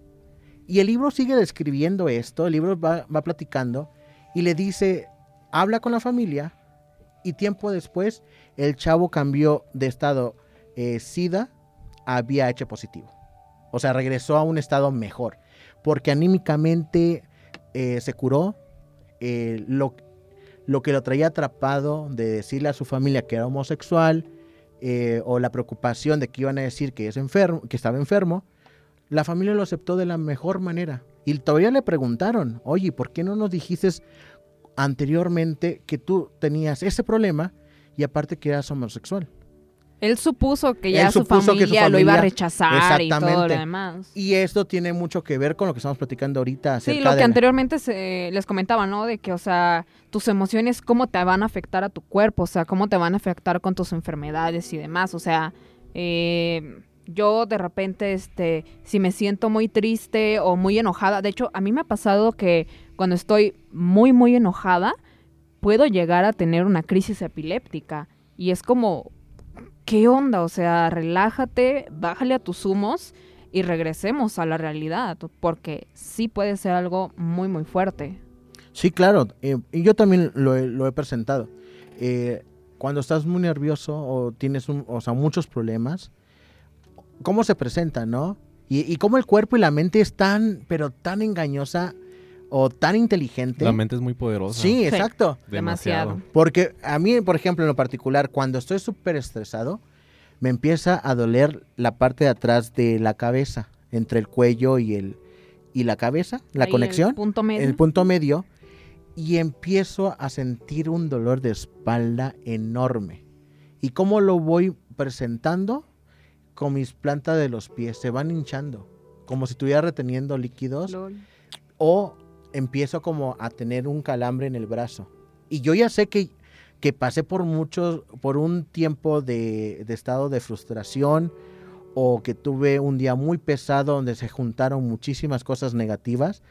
Y el libro sigue describiendo esto, el libro va, va platicando y le dice, habla con la familia y tiempo después el chavo cambió de estado eh, SIDA a VIH positivo. O sea, regresó a un estado mejor. Porque anímicamente eh, se curó. eh, lo, lo que lo traía atrapado de decirle a su familia que era homosexual eh, o la preocupación de que iban a decir que, es enfermo, que estaba enfermo, la familia lo aceptó de la mejor manera. Y todavía le preguntaron, oye, ¿por qué no nos dijiste anteriormente que tú tenías ese problema y aparte que eras homosexual? Él supuso que ya su, familia lo iba a rechazar y todo lo demás. Y esto tiene mucho que ver con lo que estamos platicando ahorita Sí, lo que anteriormente se, les comentaba, ¿no? De que, o sea, tus emociones, cómo te van a afectar a tu cuerpo, o sea, cómo te van a afectar con tus enfermedades y demás. O sea, eh, yo de repente, este, si me siento muy triste o muy enojada, de hecho, a mí me ha pasado que cuando estoy muy, muy enojada, puedo llegar a tener una crisis epiléptica. Y es como, ¿qué onda? O sea, relájate, bájale a tus humos y regresemos a la realidad, porque sí puede ser algo muy, muy fuerte. Sí, claro. eh, y yo también lo he, lo he presentado. Eh, cuando estás muy nervioso o tienes un- o sea, muchos problemas, ¿cómo se presenta, no? Y, y cómo el cuerpo y la mente es tan, pero tan engañosa o tan inteligente. La mente es muy poderosa. Sí, exacto. Demasiado. Porque a mí, por ejemplo, en lo particular, cuando estoy súper estresado, me empieza a doler la parte de atrás de la cabeza, entre el cuello y el y la cabeza, la Ahí, el conexión, punto medio. el punto medio, y empiezo a sentir un dolor de espalda enorme. ¿Y cómo lo voy presentando? Con mis plantas de los pies, se van hinchando, como si estuviera reteniendo líquidos Lol. o empiezo como a tener un calambre en el brazo. Y yo ya sé que, que pasé por muchos, por un tiempo de, de estado de frustración o que tuve un día muy pesado donde se juntaron muchísimas cosas negativas.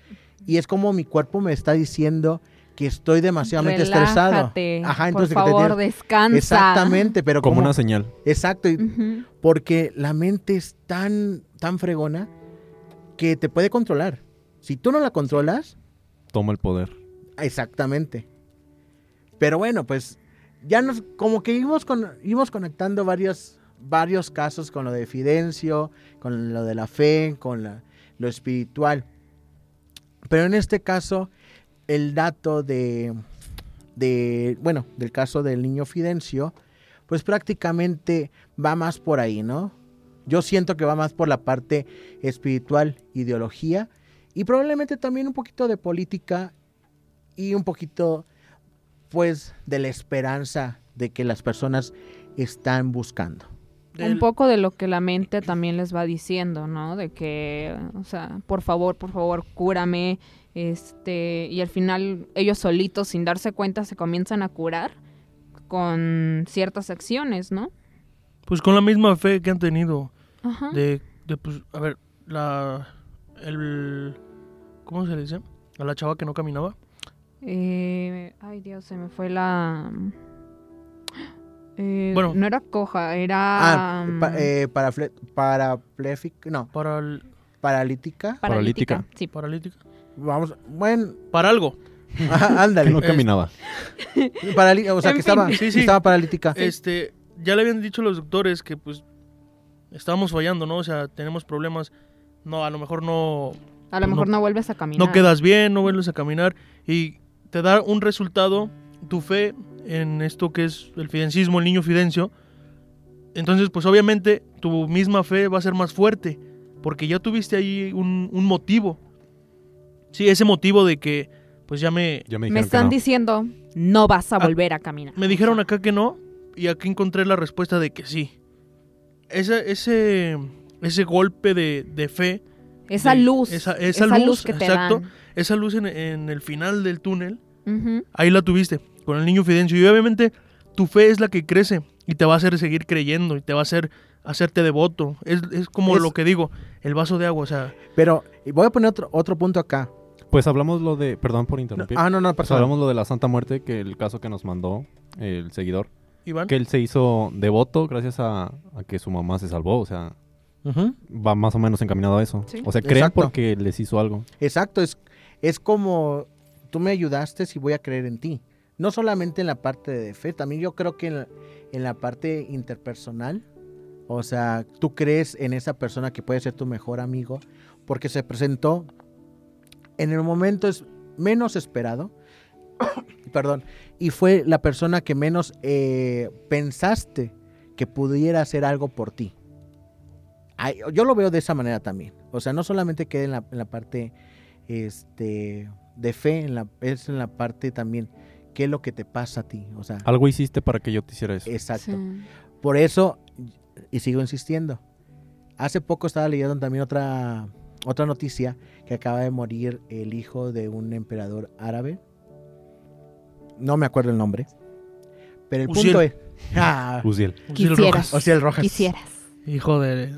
Y es como mi cuerpo me está diciendo que estoy demasiadamente estresado. Ajá, por entonces que te favor, descansa. Exactamente, pero Como como una señal. Exacto, y- Ujú. porque la mente es tan, tan fregona que te puede controlar. Si tú no la controlas, Toma el poder. Exactamente. Pero bueno, pues ya nos, como que íbamos, con, íbamos conectando varios, varios casos con lo de Fidencio, con lo de la fe, con la- lo espiritual. Pero en este caso, el dato de, de, bueno, del caso del niño Fidencio, pues prácticamente va más por ahí, ¿no? Yo siento que va más por la parte espiritual, ideología, y probablemente también un poquito de política y un poquito, pues, de la esperanza de que las personas están buscando. Del- Un poco de lo que la mente también les va diciendo, ¿no? De que, o sea, por favor, por favor, cúrame. Este, y al final ellos solitos, sin darse cuenta, se comienzan a curar con ciertas acciones, ¿no? Pues con la misma fe que han tenido. Ajá. De, de, pues, a ver, la. El. ¿Cómo se le dice? A la chava que no caminaba. Eh, ay, Dios, se me fue la. [GASPS] Eh, Bueno. no era coja, era. Ah, mm, pa- eh, parafle- parapléfic- no, Para el- paralítica. paralítica. paralítica. Sí. paralítica. Vamos, bueno, Para algo. [LAUGHS] ajá, Que ándale. no caminaba. Paralí- o sea, En que fin. estaba, Sí, sí. estaba paralítica. Este, ya le habían dicho los doctores que pues estábamos fallando, ¿no? O sea, tenemos problemas. No, a lo mejor no, A lo No- mejor no, vuelves a caminar. no quedas bien, no vuelves a caminar y te da un resultado, tu fe en esto que es el fidencismo, el niño fidencio. Entonces, pues obviamente tu misma fe va a ser más fuerte porque ya tuviste ahí un, un motivo. Sí, ese motivo de que pues ya me, Ya me Me están que no. diciendo, no vas a Ah, volver a caminar. me dijeron acá que no y aquí encontré la respuesta de que sí. Ese, ese, ese golpe de, de fe Esa de- luz. esa- esa luz, que te exacto. dan. esa luz en, en el final del túnel, ahí la tuviste, con el niño Fidencio. Y obviamente tu fe es la que crece y te va a hacer seguir creyendo y te va a hacer hacerte devoto. Es, es como Es- lo que digo, el vaso de agua, o sea, Pero voy a poner otro, otro punto acá. Pues hablamos lo de. Perdón por interrumpir. Ah, no, no, Pues hablamos lo de la Santa Muerte, que el caso que nos mandó el seguidor. Iván. Que él se hizo devoto gracias a, a que su mamá se salvó. O sea, Va más o menos encaminado a eso. Sí. O sea, creen Exacto. porque les hizo algo. Exacto, es, es como tú me ayudaste si voy a creer en ti. No solamente en la parte de fe, también yo creo que en la, en la parte interpersonal. O sea, tú crees en esa persona que puede ser tu mejor amigo porque se presentó en el momento es menos esperado. [COUGHS] Perdón. Y fue la persona que menos eh, pensaste que pudiera hacer algo por ti. Yo lo veo de esa manera también. O sea, no solamente queda en la, en la parte este, de fe, en la, es en la parte también, ¿qué es lo que te pasa a ti? O sea, Algo hiciste para que yo te hiciera eso. exacto. Sí. Por eso, y sigo insistiendo, hace poco estaba leyendo también otra, otra noticia que acaba de morir el hijo de un emperador árabe. No me acuerdo el nombre. Pero el Uziel. punto es... [LAUGHS] Ah, Uziel. Uziel. Rojas, Ociel Rojas. Quisieras. hijo de...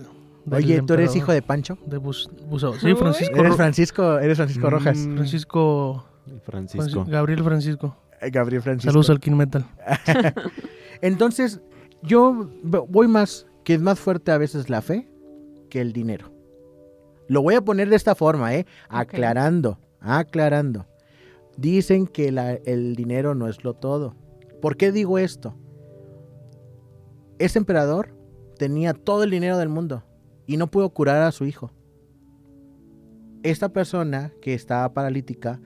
del Oye, ¿tú eres hijo de Pancho? de Bus- Busado. Sí, Francisco, Eres Francisco, eres Francisco Rojas. Mm, Francisco, Francisco. Franci- Gabriel Francisco. Eh, Gabriel Francisco. Saludos al King Metal. [LAUGHS] Entonces, yo voy más, que es más fuerte a veces la fe que el dinero. Lo voy a poner de esta forma, ¿eh? Aclarando, aclarando. Dicen que la- el dinero no es lo todo. ¿Por qué digo esto? Ese emperador tenía todo el dinero del mundo y no pudo curar a su hijo. Esta persona que estaba paralítica,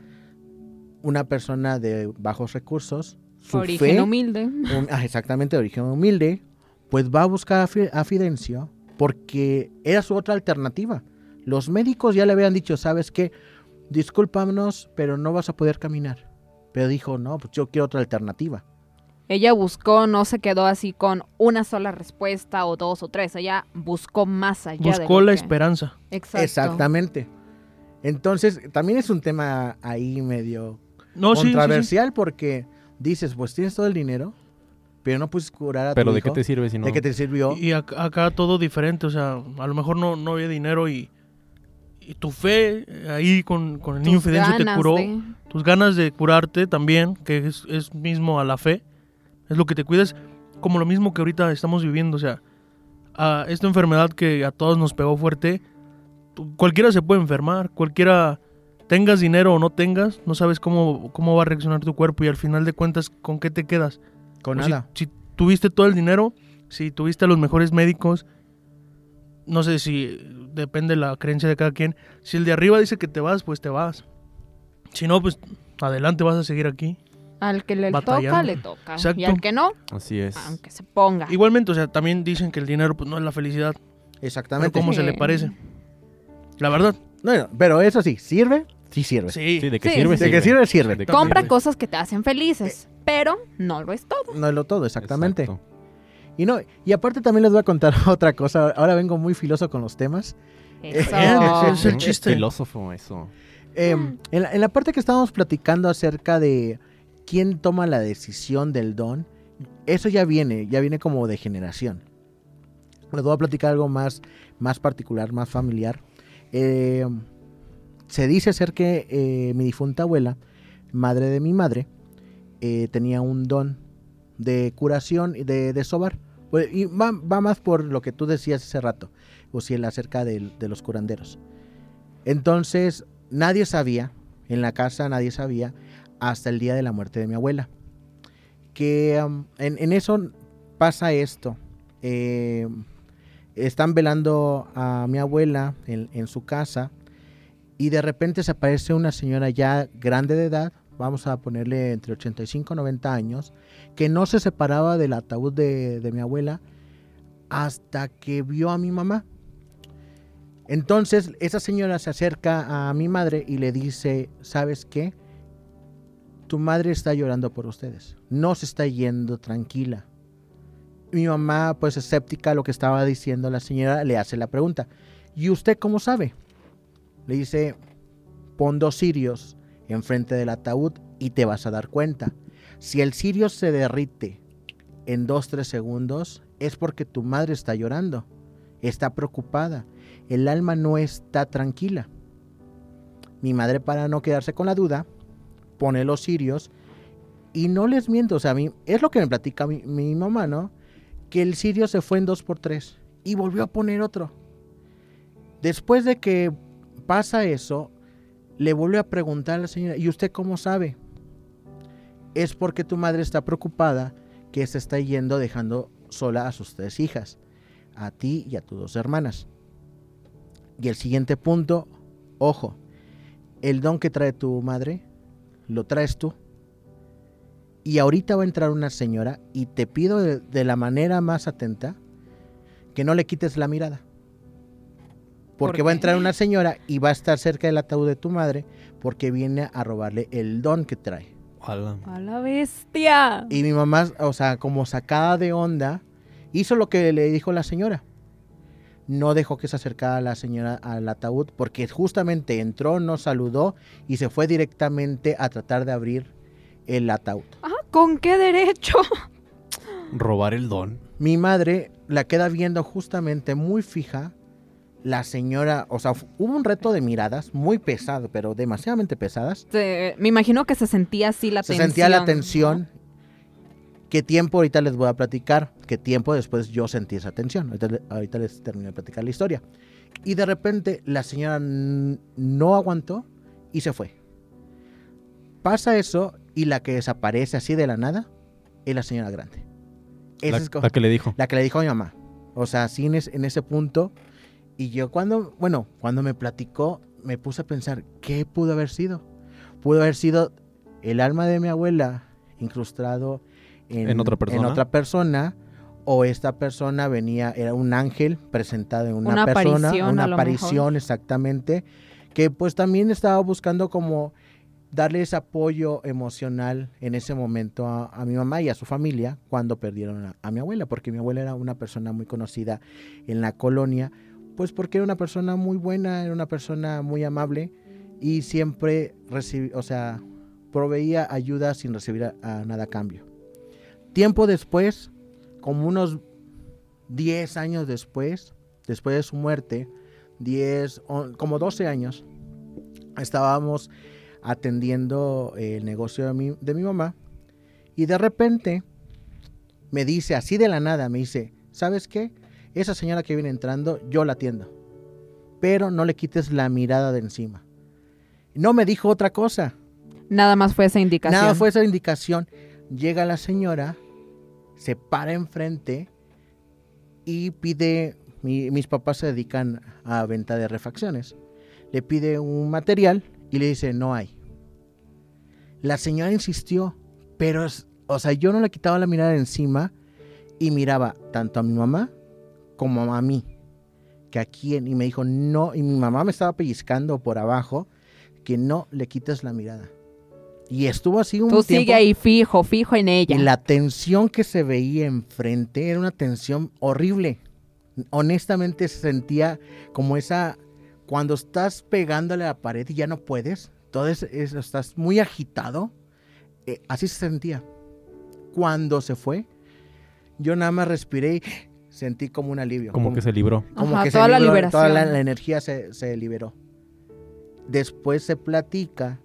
una persona de bajos recursos, su Origen fe, humilde. un- ah, exactamente de origen humilde, pues va a buscar a Fidencio porque era su otra alternativa. Los médicos ya le habían dicho, ¿sabes qué? Discúlpanos, pero no vas a poder caminar. Pero dijo, no, pues yo quiero otra alternativa. Ella buscó, no se quedó así con una sola respuesta o dos o tres. Ella buscó más allá. Buscó la que- esperanza. Exacto. Exactamente. Entonces, también es un tema ahí medio No, sí, sí, sí. controversial porque dices, pues tienes todo el dinero, pero no puedes curar a Pero tu ¿de qué hijo. te sirve si no? ¿De qué te sirvió? Y ac- acá todo diferente, o sea, a lo mejor no, no había dinero y, y tu fe ahí con, con el niño Fidencio te ganas curó. de- Tus ganas de curarte también, que es, es mismo a la fe, es lo que te cuidas, como lo mismo que ahorita estamos viviendo, o sea, a esta enfermedad que a todos nos pegó fuerte, cualquiera se puede enfermar, cualquiera tengas dinero o no tengas, no sabes cómo, cómo va a reaccionar tu cuerpo y al final de cuentas, ¿con qué te quedas? Con O si- nada. Si, tuviste todo el dinero, si tuviste a los mejores médicos, no sé si depende de la creencia de cada quien. Si el de arriba dice que te vas, pues te vas. Si no, pues adelante vas a seguir aquí. Al que le Batallando. toca, le toca. Exacto. Y al que no, Así es. aunque se ponga. Igualmente, o sea, también dicen que el dinero pues no es la felicidad, pero Exactamente. cómo se le parece. La verdad. No, no, pero eso sí, ¿sirve? Sí sirve. Sí. Sí, de que Sí, sirve, sí. De que sirve, sirve. De que Compra sirve. cosas que te hacen felices, pero no lo es todo. No es lo todo, exactamente. Exacto. Y no, y aparte también les voy a contar [LAUGHS] otra cosa. Ahora vengo muy filoso con los temas. Eso. [LAUGHS] Ese es el [LAUGHS] chiste. filósofo eso. Eh, en, la, en la parte que estábamos platicando acerca de quién toma la decisión del don, eso ya viene, ya viene como de generación. Les voy a platicar algo más, más particular, más familiar. Eh, se dice ser que eh, mi difunta abuela, madre de mi madre, eh, tenía un don de curación y de, de sobar. Pues, Y va, más por lo que tú decías hace rato, o si acerca del- de los curanderos. Entonces, nadie sabía, en la casa nadie sabía, hasta el día de la muerte de mi abuela. Que um, en, eso pasa esto. Eh, están velando a mi abuela en, en su casa y de repente se aparece una señora ya grande de edad, vamos a ponerle entre 85 y 90 años, que no se separaba del ataúd de, de mi abuela hasta que vio a mi mamá. Entonces, esa señora se acerca a mi madre y le dice, ¿sabes qué? Tu madre está llorando por ustedes. No se está yendo tranquila. Mi mamá, pues escéptica a lo que estaba diciendo la señora, le hace la pregunta. ¿Y usted cómo sabe? Le dice, pon dos cirios enfrente del ataúd y te vas a dar cuenta. Si el cirio se derrite en dos, tres segundos, es porque tu madre está llorando. Está preocupada el alma no está tranquila. Mi madre, para no quedarse con la duda, pone los cirios y no les miento, o sea, a mí, es lo que me platica mi, mamá, ¿no? Que el cirio se fue en dos por tres y volvió a poner otro. Después de que pasa eso, le vuelve a preguntar a la señora, ¿y usted cómo sabe? Es porque tu madre está preocupada que se está yendo dejando sola a sus tres hijas, a ti y a tus dos hermanas. Y el siguiente punto, ojo, el don que trae tu madre, lo traes tú. Y ahorita va a entrar una señora y te pido de, de la manera más atenta que no le quites la mirada. Porque ¿Por va a entrar una señora y va a estar cerca del ataúd de tu madre porque viene a robarle el don que trae. A la bestia. Y mi mamá, o sea, como sacada de onda, hizo lo que le dijo la señora. No dejó que se acercara la señora al ataúd porque justamente entró, nos saludó y se fue directamente a tratar de abrir el ataúd. ¿Con qué derecho? Robar el don. Mi madre la queda viendo justamente muy fija. La señora, o sea, hubo un reto de miradas muy pesado, pero demasiadamente pesadas. Se- me imagino que se sentía así la se tensión. sentía la tensión. ¿Qué tiempo ahorita les voy a platicar? ¿Qué tiempo después yo sentí esa tensión? Ahorita, ahorita les termino de platicar la historia. Y de repente la señora no aguantó y se fue. Pasa eso y la que desaparece así de la nada es la señora grande. Esa La, es la que le dijo. la que le dijo a mi mamá. O sea, así en, es- en ese punto. Y yo cuando, bueno, cuando me platicó, me puse a pensar, ¿qué pudo haber sido? Pudo haber sido el alma de mi abuela incrustado en, ¿En otra persona? en otra persona, o esta persona venía, era un ángel presentado en una, Una persona, aparición, una aparición exactamente, que pues también estaba buscando como darle ese apoyo emocional en ese momento a, a mi mamá y a su familia cuando perdieron a, a mi abuela, porque mi abuela era una persona muy conocida en la colonia, pues porque era una persona muy buena, era una persona muy amable y siempre recibía, o sea, proveía ayuda sin recibir a- a nada a cambio. Tiempo después, como unos 10 años después, después de su muerte, 10, on- como 12 años, estábamos atendiendo el negocio de mi, de mi mamá y de repente me dice, así de la nada, me dice, ¿sabes qué? Esa señora que viene entrando, yo la atiendo, pero no le quites la mirada de encima. No me dijo otra cosa. Nada más fue esa indicación. Nada fue esa indicación. Llega la señora, se para enfrente y pide, mi- mis papás se dedican a venta de refacciones. Le pide un material y le dice, no hay. La señora insistió, pero, o sea, yo no le quitaba la mirada encima y miraba tanto a mi mamá como a mí. Que aquí, y me dijo, no, y mi mamá me estaba pellizcando por abajo, que no le quites la mirada. Y estuvo así un Tú tiempo. sigue ahí fijo, fijo en ella. Y la tensión que se veía enfrente era una tensión horrible. Honestamente se sentía como esa cuando estás pegándole a la pared y ya no puedes, todo es, es- estás muy agitado. eh, así se sentía. Cuando se fue, yo nada más respiré y sentí como un alivio. Como que se libró. como Ajá, que se toda la libró, liberación. Toda la, la energía se, se liberó. Después se platica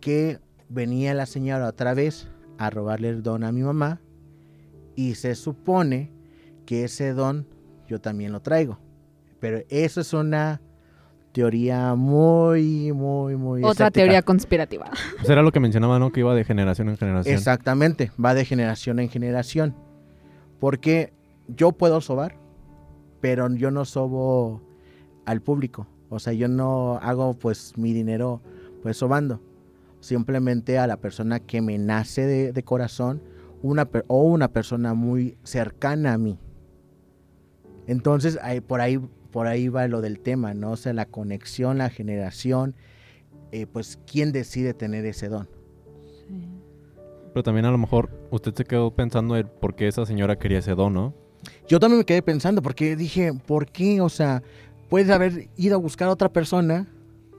que venía la señora otra vez a robarle el don a mi mamá y se supone que ese don yo también lo traigo. Pero eso es una teoría muy, muy, muy... Otra teoría conspirativa. Pues era lo que mencionaba, ¿no? Que iba de generación en generación. Exactamente, va de generación en generación. Porque yo puedo sobar, pero yo no sobo al público. O sea, yo no hago pues mi dinero pues sobando. Simplemente a la persona que me nace de, de corazón una per- o una persona muy cercana a mí. Entonces, ahí- por, ahí, por ahí va lo del tema, ¿no? O sea, la conexión, la generación, eh, pues, ¿quién decide tener ese don? Pero también a lo mejor usted se quedó pensando el por qué esa señora quería ese don, ¿no? Yo también me quedé pensando, porque dije, ¿por qué? O sea, puedes haber ido a buscar a otra persona,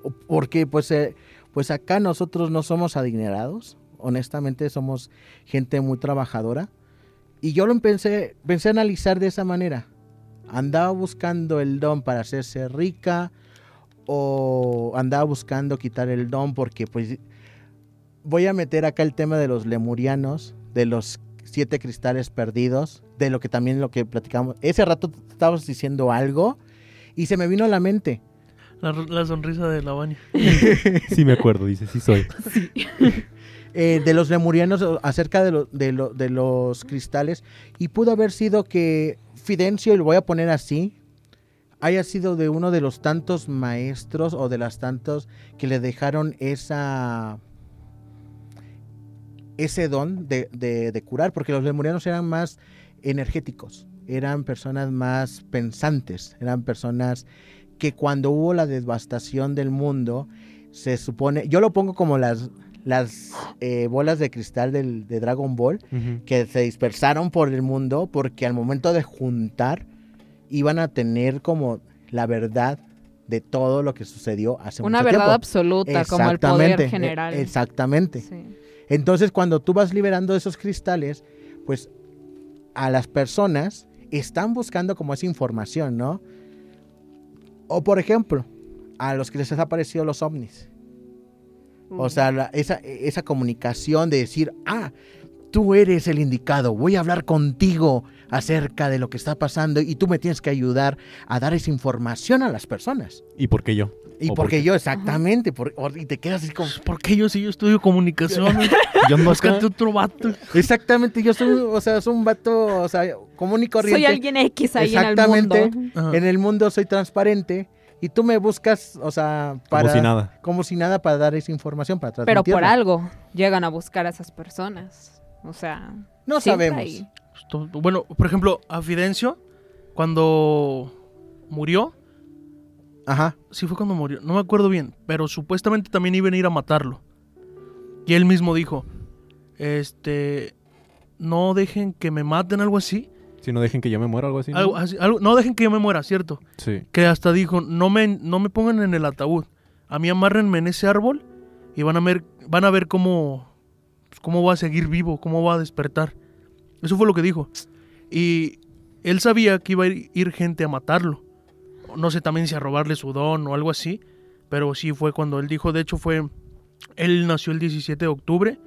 o- porque pues, eh, pues acá nosotros no somos adinerados, honestamente somos gente muy trabajadora. Y yo lo pensé a analizar de esa manera. Andaba buscando el don para hacerse rica, o andaba buscando quitar el don porque pues voy a meter acá el tema de los lemurianos, de los siete cristales perdidos, de lo que también lo que platicamos. Ese rato estabas diciendo algo y se me vino a la mente. La, la sonrisa de Lavania. [LAUGHS] Sí me acuerdo, dice, sí soy. [LAUGHS] eh, de los lemurianos acerca de, lo- de, lo- de los cristales y pudo haber sido que Fidencio, y lo voy a poner así, haya sido de uno de los tantos maestros o de las tantos que le dejaron esa ese don de, de- de curar, porque los lemurianos eran más energéticos, eran personas más pensantes, eran personas que cuando hubo la devastación del mundo, se supone, yo lo pongo como las, las eh, bolas de cristal del, de Dragon Ball, que se dispersaron por el mundo porque al momento de juntar iban a tener como la verdad de todo lo que sucedió hace Una mucho verdad tiempo. absoluta, como el Exactamente, poder e- general. Exactamente. Sí. Entonces, cuando tú vas liberando esos cristales, pues a las personas están buscando como esa información, ¿no? O por ejemplo, a los que les ha aparecido los ovnis. O sea, la- esa, esa comunicación de decir, ah, tú eres el indicado, voy a hablar contigo acerca de lo que está pasando y tú me tienes que ayudar a dar esa información a las personas. ¿Y por qué yo? Y ¿O porque por qué? yo, exactamente, por- o- y te quedas así como, ¿Por qué yo sí yo estudio comunicación? [LAUGHS] Yo no Búscate otro vato. exactamente, yo soy, o sea, soy un vato, o sea, común y corriente. Soy alguien X ahí en el Exactamente. mundo. Ajá. En el mundo soy transparente y tú me buscas, o sea, para... Como si nada. Como si nada para dar esa información, para Pero por algo llegan a buscar a esas personas. O sea, No sabemos. hay- Bueno, por ejemplo, a Fidencio, cuando murió, Ajá. sí fue cuando murió, no me acuerdo bien, pero supuestamente también iban a ir a matarlo. Y él mismo dijo, este, no dejen que me maten, algo así. Si no dejen que yo me muera, algo así. ¿no? Algo así- algo- no dejen que yo me muera, ¿cierto? Sí. Que hasta dijo, no me, no me pongan en el ataúd, a mí amárrenme en ese árbol y van a ver, van a ver cómo, cómo va a seguir vivo, cómo va a despertar. Eso fue lo que dijo. Y él sabía que iba a ir, gente a matarlo. No sé también si a robarle su don o algo así, pero sí fue cuando él dijo, de hecho fue, él nació el 17 de octubre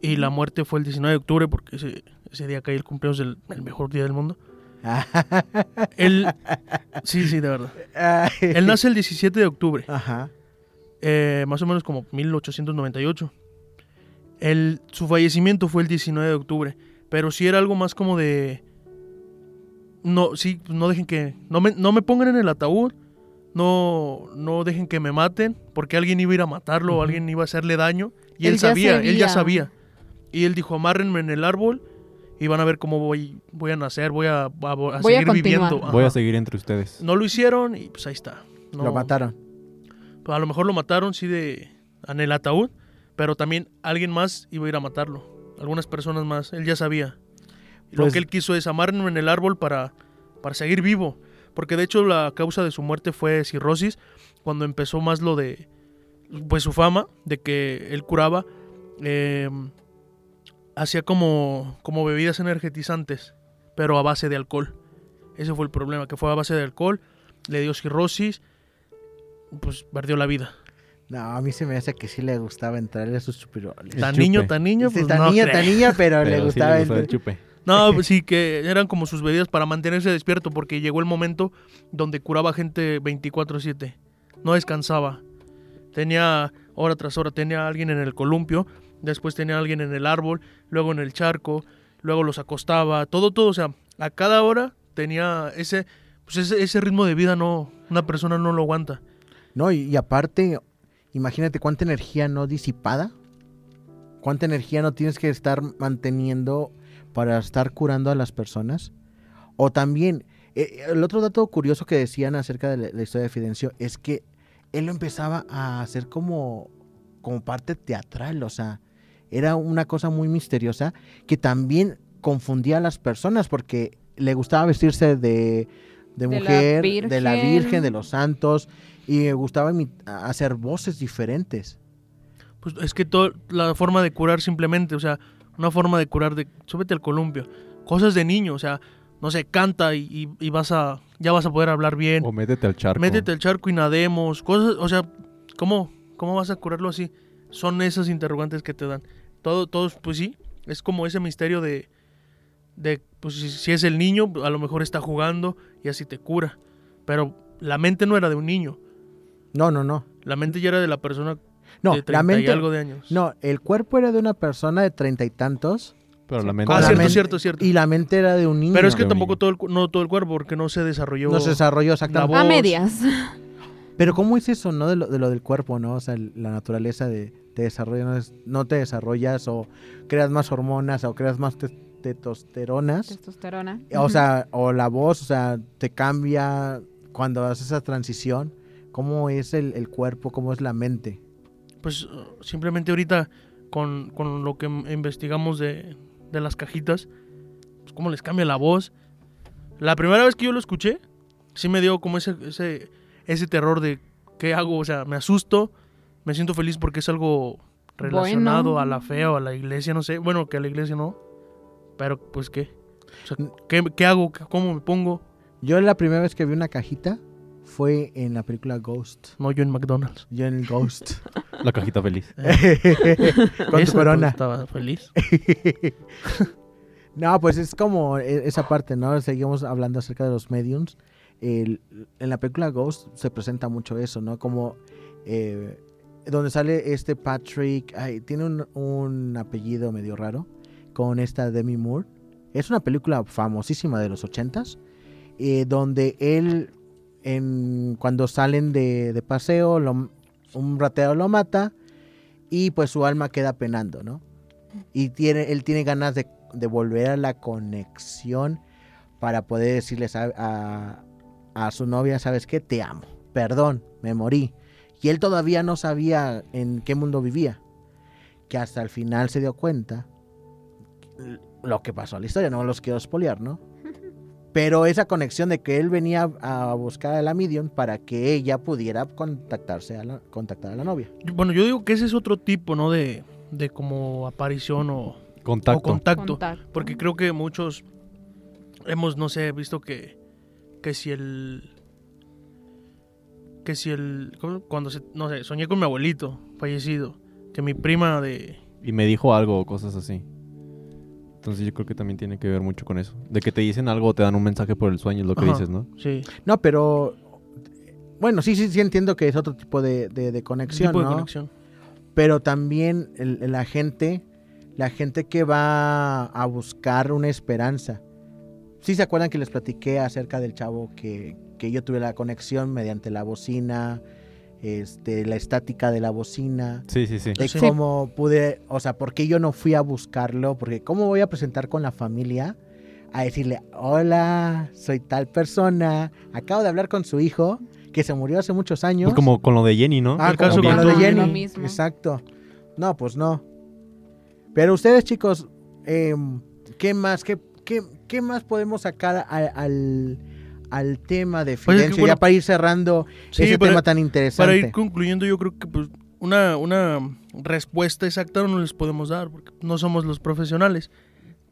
y la muerte fue el 19 de octubre porque ese, ese día cae el cumpleaños del el mejor día del mundo. [LAUGHS] Él, sí, sí, de verdad. Él nace el 17 de octubre, Ajá. eh, más o menos como 1898. El, su fallecimiento fue el 19 de octubre, pero sí era algo más como de... No, sí, no dejen que... No me, no me pongan en el ataúd, no, no dejen que me maten, porque alguien iba a ir a matarlo o Ujú. alguien iba a hacerle daño. Y Él sabía, él ya sabía. Y él dijo, amárrenme en el árbol y van a ver cómo voy, voy a nacer, voy a, a- a Voy a seguir continuar. viviendo. Voy a seguir entre ustedes. No lo hicieron y pues ahí está. No- Lo mataron. pues, a lo mejor lo mataron, sí, de, en el ataúd, pero también alguien más iba a ir a matarlo. Algunas personas más, él ya sabía. Lo Pues- que él quiso es amarme en el árbol para, para seguir vivo. Porque de hecho la causa de su muerte fue cirrosis, cuando empezó más lo de, pues su fama, de que él curaba, eh, hacía como, como bebidas energetizantes, pero a base de alcohol. Ese fue el problema, que fue a base de alcohol, le dio cirrosis, pues perdió la vida. No, a mí se me hace que sí le gustaba entrarle a sus chupiroles. Tan chupe. niño, tan niño, Sí, pues tan no creo. tan niña, pero, le sí gustaba le gustaba el entrar- chupe. No, pues sí, que eran como sus bebidas para mantenerse despierto, porque llegó el momento donde curaba gente 24/7. No descansaba. Tenía hora tras hora, tenía a alguien en el columpio, después tenía a alguien en el árbol, luego en el charco, luego los acostaba, todo, todo, o sea, a cada hora tenía ese, pues ese, ese ritmo de vida, no, una persona no lo aguanta. No, y, y aparte, imagínate cuánta energía no disipada. Cuánta energía no tienes que estar manteniendo para estar curando a las personas. O también, eh, el otro dato curioso que decían acerca de la, la historia de Fidencio es que él lo empezaba a hacer como, como parte teatral. O sea, era una cosa muy misteriosa que también confundía a las personas porque le gustaba vestirse de, de la mujer, de la. Virgen, de los santos, y me gustaba hacer voces diferentes. Pues es que todo, la forma de curar simplemente, o sea, una forma de curar de, súbete al columpio, cosas de niño, o sea, no sé, canta y, y- y vas a, ya vas a poder hablar bien, O métete al charco. métete al charco y nademos, cosas, o sea, ¿cómo, cómo vas a curarlo así? Son esas interrogantes que te dan. Todo, todos, pues sí, es como ese misterio de, de pues si, si es el niño, a lo mejor está jugando y así te cura, pero la mente no era de un niño, No, no, no. la mente ya era de la persona No, de 30 la mente. y algo de años. No, el cuerpo era de una persona de treinta y tantos Pero la mente. Ah, la cierto, mente- cierto, cierto. y la mente era de un niño. Pero es que tampoco todo el, cu- no todo el cuerpo, porque no se desarrolló. no se desarrolló exactamente. La A medias. Pero ¿cómo es eso, no? De lo, de lo del cuerpo, ¿no? O sea, la naturaleza de te desarrolla, no, es- no te desarrollas o creas más hormonas o creas más te- testosteronas. Testosterona. O sea, o la voz, o sea, te cambia cuando haces esa transición. ¿Cómo es el, el cuerpo? ¿Cómo es la mente? Pues uh, simplemente ahorita, con, con lo que investigamos de, de las cajitas, pues cómo les cambia la voz. La primera vez que yo lo escuché, sí me dio como ese, ese, ese terror de qué hago, o sea, me asusto, me siento feliz porque es algo relacionado Bueno. a la fe o a la iglesia, no sé. Bueno, que a la iglesia no. Pero pues qué. O sea, ¿qué, qué hago? ¿Qué- ¿Cómo me pongo? Yo la primera vez que vi una cajita fue en la película Ghost. No, yo en McDonald's. Yo en el Ghost. [LAUGHS] La cajita feliz. [LAUGHS] Con tu corona. estaba feliz. [LAUGHS] No, pues es como e- esa parte, ¿no? Seguimos hablando acerca de los mediums. El- en la película Ghost se presenta mucho eso, ¿no? Como eh, donde sale este Patrick, ay, tiene un, un apellido medio raro, con esta Demi Moore. Es una película famosísima de los ochentas, eh, donde él, cuando salen de, paseo, un ratero lo mata y pues su alma queda penando, ¿no? Y él tiene ganas de, volver a la conexión para poder decirle a, a, a su novia, ¿sabes qué? Te amo, perdón, me morí. Y él todavía no sabía en qué mundo vivía. Que hasta el final se dio cuenta lo que pasó a la historia, no los quiero espolear, ¿no? Pero esa conexión de que él venía a buscar a la medium para que ella pudiera contactarse a la, contactar a la novia. Bueno, yo digo que ese es otro tipo, ¿no? De, de como aparición o, Contacto. o contacto. Contacto. Porque creo que muchos hemos, no sé, visto que, que si el... Que si el... Cuando se... No sé, soñé con mi abuelito fallecido. Que mi prima de... y me dijo algo o cosas así. Entonces yo creo que también tiene que ver mucho con eso. De que te dicen algo o te dan un mensaje por el sueño, es lo que Ajá. dices, ¿no? Sí, No, pero bueno, sí, sí, sí entiendo que es otro tipo de, de- de conexión, tipo de ¿no? conexión. Pero también el- la gente, la gente que va a buscar una esperanza. Sí se acuerdan que les platiqué acerca del chavo que, que yo tuve la conexión mediante la bocina, este, la estática de la bocina, Sí, sí, sí. de Sí. cómo pude, o sea, por qué yo no fui a buscarlo, porque cómo voy a presentar con la familia a decirle, hola, soy tal persona, acabo de hablar con su hijo, que se murió hace muchos años. Pues como con lo de Jenny, ¿no? Ah, El caso como con lo de. Jenny. Lo mismo. Exacto. No, pues no. Pero ustedes, chicos, em, ¿qué más? ¿Qué, qué, qué más podemos sacar al, al tema de Pues es que, Fidencio? bueno, ya para ir cerrando Sí, ese para- tema tan Para interesante. ir concluyendo, yo creo que pues una, una respuesta exacta no les podemos dar, porque no somos los profesionales.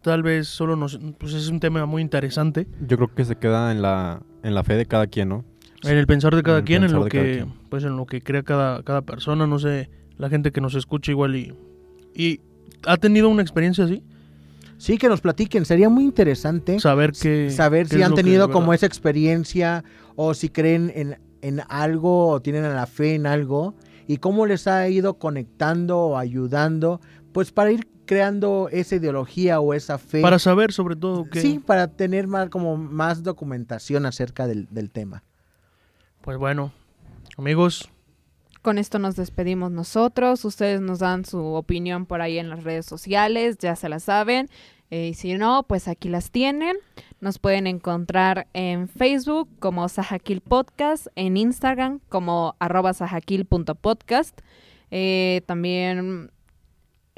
Tal vez solo nos... Pues es un tema muy interesante. Yo creo que se queda en la, en la fe de cada quien, ¿no? En el pensar de cada En quien, en lo que, pues en lo que crea cada, cada persona, no sé, la gente que nos escucha igual y, y ha tenido una experiencia así, Sí, que nos platiquen. Sería muy interesante saber que saber si han tenido como esa experiencia o si creen en, en algo o tienen la fe en algo y cómo les ha ido conectando o ayudando, pues para ir creando esa ideología o esa fe. para saber sobre todo que Sí, para tener más como más documentación acerca del, del tema. pues bueno, amigos, Con esto nos despedimos nosotros. Ustedes nos dan su opinión por ahí en las redes sociales, ya se la saben. Eh, y si no, pues aquí las tienen. Nos pueden encontrar en Facebook como Sajakil Podcast, en Instagram como arroba sajakil.podcast. Eh, también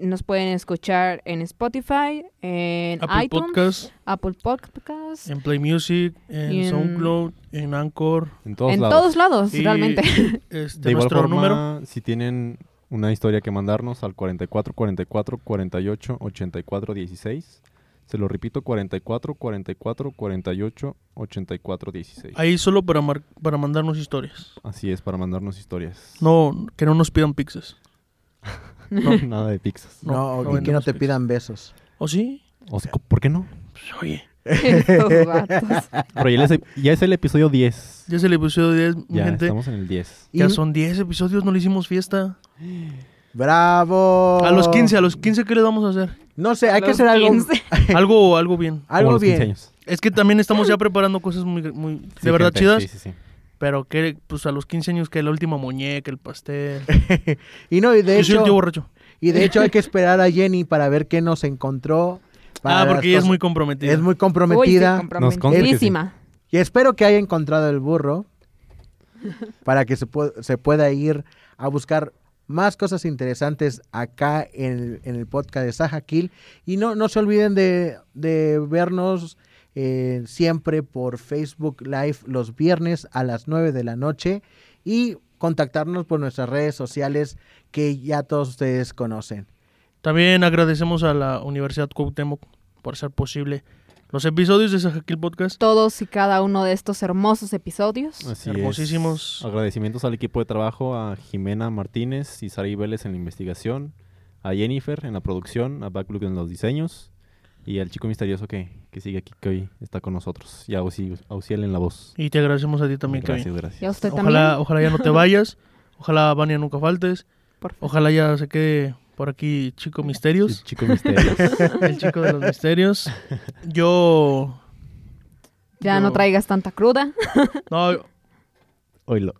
nos pueden escuchar en Spotify, en Apple iTunes, Podcast, Apple Podcast, en Play Music, en, en- SoundCloud, en Anchor, En todos en lados. todos lados, Y- realmente. este, [LAUGHS] de igual forma, número. si tienen una historia que mandarnos al 44 44 48 84 16. Se lo repito, 44 44 48 84 16. Ahí solo para, mar- para mandarnos historias. Así es, para mandarnos historias. No, que no nos pidan pizzas. [LAUGHS] [LAUGHS] Nada de pizzas. No, No, no y que no te pizza. pidan besos. ¿O sí? O sea, ¿Por qué no? Pues, oye, Estos [LAUGHS] vatos. Pero ya es, ya es el episodio 10. ya es el episodio 10, mi Ya gente. estamos en el 10. Ya Y- son 10 episodios, no le hicimos fiesta. ¡Bravo! A los 15, a los 15, ¿qué le vamos a hacer? No sé, hay que hacer algo, 15. [LAUGHS] Algo, algo bien. Como algo los 15 bien. años. Es que también estamos ya preparando cosas muy, muy de Sí, verdad gente, chidas. Sí, sí, sí. Pero que, pues a los 15 años, que la última muñeca, el pastel. [LAUGHS] Y no, y de hecho, borracho. y de hecho hay que esperar a Jenny para ver qué nos encontró. para Ah, porque ella es muy comprometida. es muy Uy, sí, comprometida. comprometidísima. Y espero que haya encontrado el burro para que se, pu- se pueda ir a buscar más cosas interesantes acá en el, en el podcast de Saja Kill. Y no, no se olviden de, de vernos eh, siempre por Facebook Live los viernes a las 9 de la noche y contactarnos por nuestras redes sociales que ya todos ustedes conocen. También agradecemos a la Universidad Cuauhtémoc por hacer posible los episodios de Sajaquil Podcast. Todos y cada uno de estos hermosos episodios. Así Hermosísimos. es. Agradecimientos al equipo de trabajo, a Jimena Martínez y Sari Vélez en la investigación, a Jennifer en la producción, a Backlook en los diseños y al chico misterioso que, que sigue aquí, que hoy está con nosotros. Y a Ausi- Auxiel en la voz. Y te agradecemos a ti también, gracias, Kevin. gracias. Y a usted Ojalá, también. ojalá ya no te [LAUGHS] vayas. Ojalá, Vania, nunca faltes. por favor. Ojalá ya se quede por aquí Chico Misterios. El chico misterioso. [LAUGHS] El chico de los misterios. Yo. Ya no traigas tanta cruda. No, Oilo.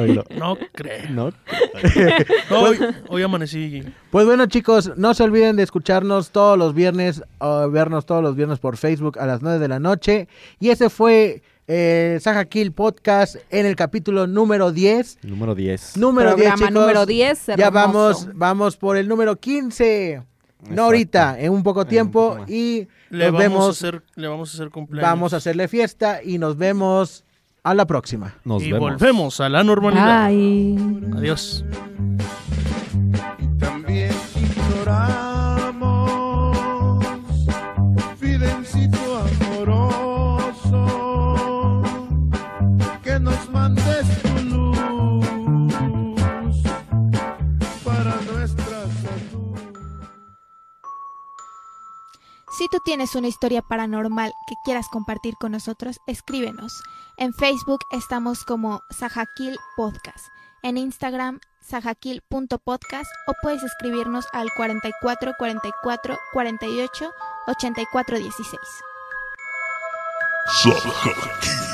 Oilo. [LAUGHS] no creo. ¿No? [LAUGHS] No, hoy, hoy amanecí. Pues bueno, chicos, no se olviden de escucharnos todos los viernes, o vernos todos los viernes por Facebook a las 9 de la noche. Y ese fue eh, Saja Kill Podcast en el capítulo número 10. Número 10. Número 10, Programa chicos. número 10. Ya vamos, vamos por el número 15. Exacto. No ahorita, en un poco En un tiempo. poco y Le nos vamos, a vemos, hacer, le vamos a hacer cumpleaños. vamos a hacerle fiesta y nos vemos a la próxima. Nos y vemos. volvemos a la normalidad. Bye. Adiós. Si tú tienes una historia paranormal que quieras compartir con nosotros, escríbenos. En Facebook estamos como Sajakil Podcast. En Instagram, sajakil.podcast o puedes escribirnos al 44 44 48 84 16. Sajakil.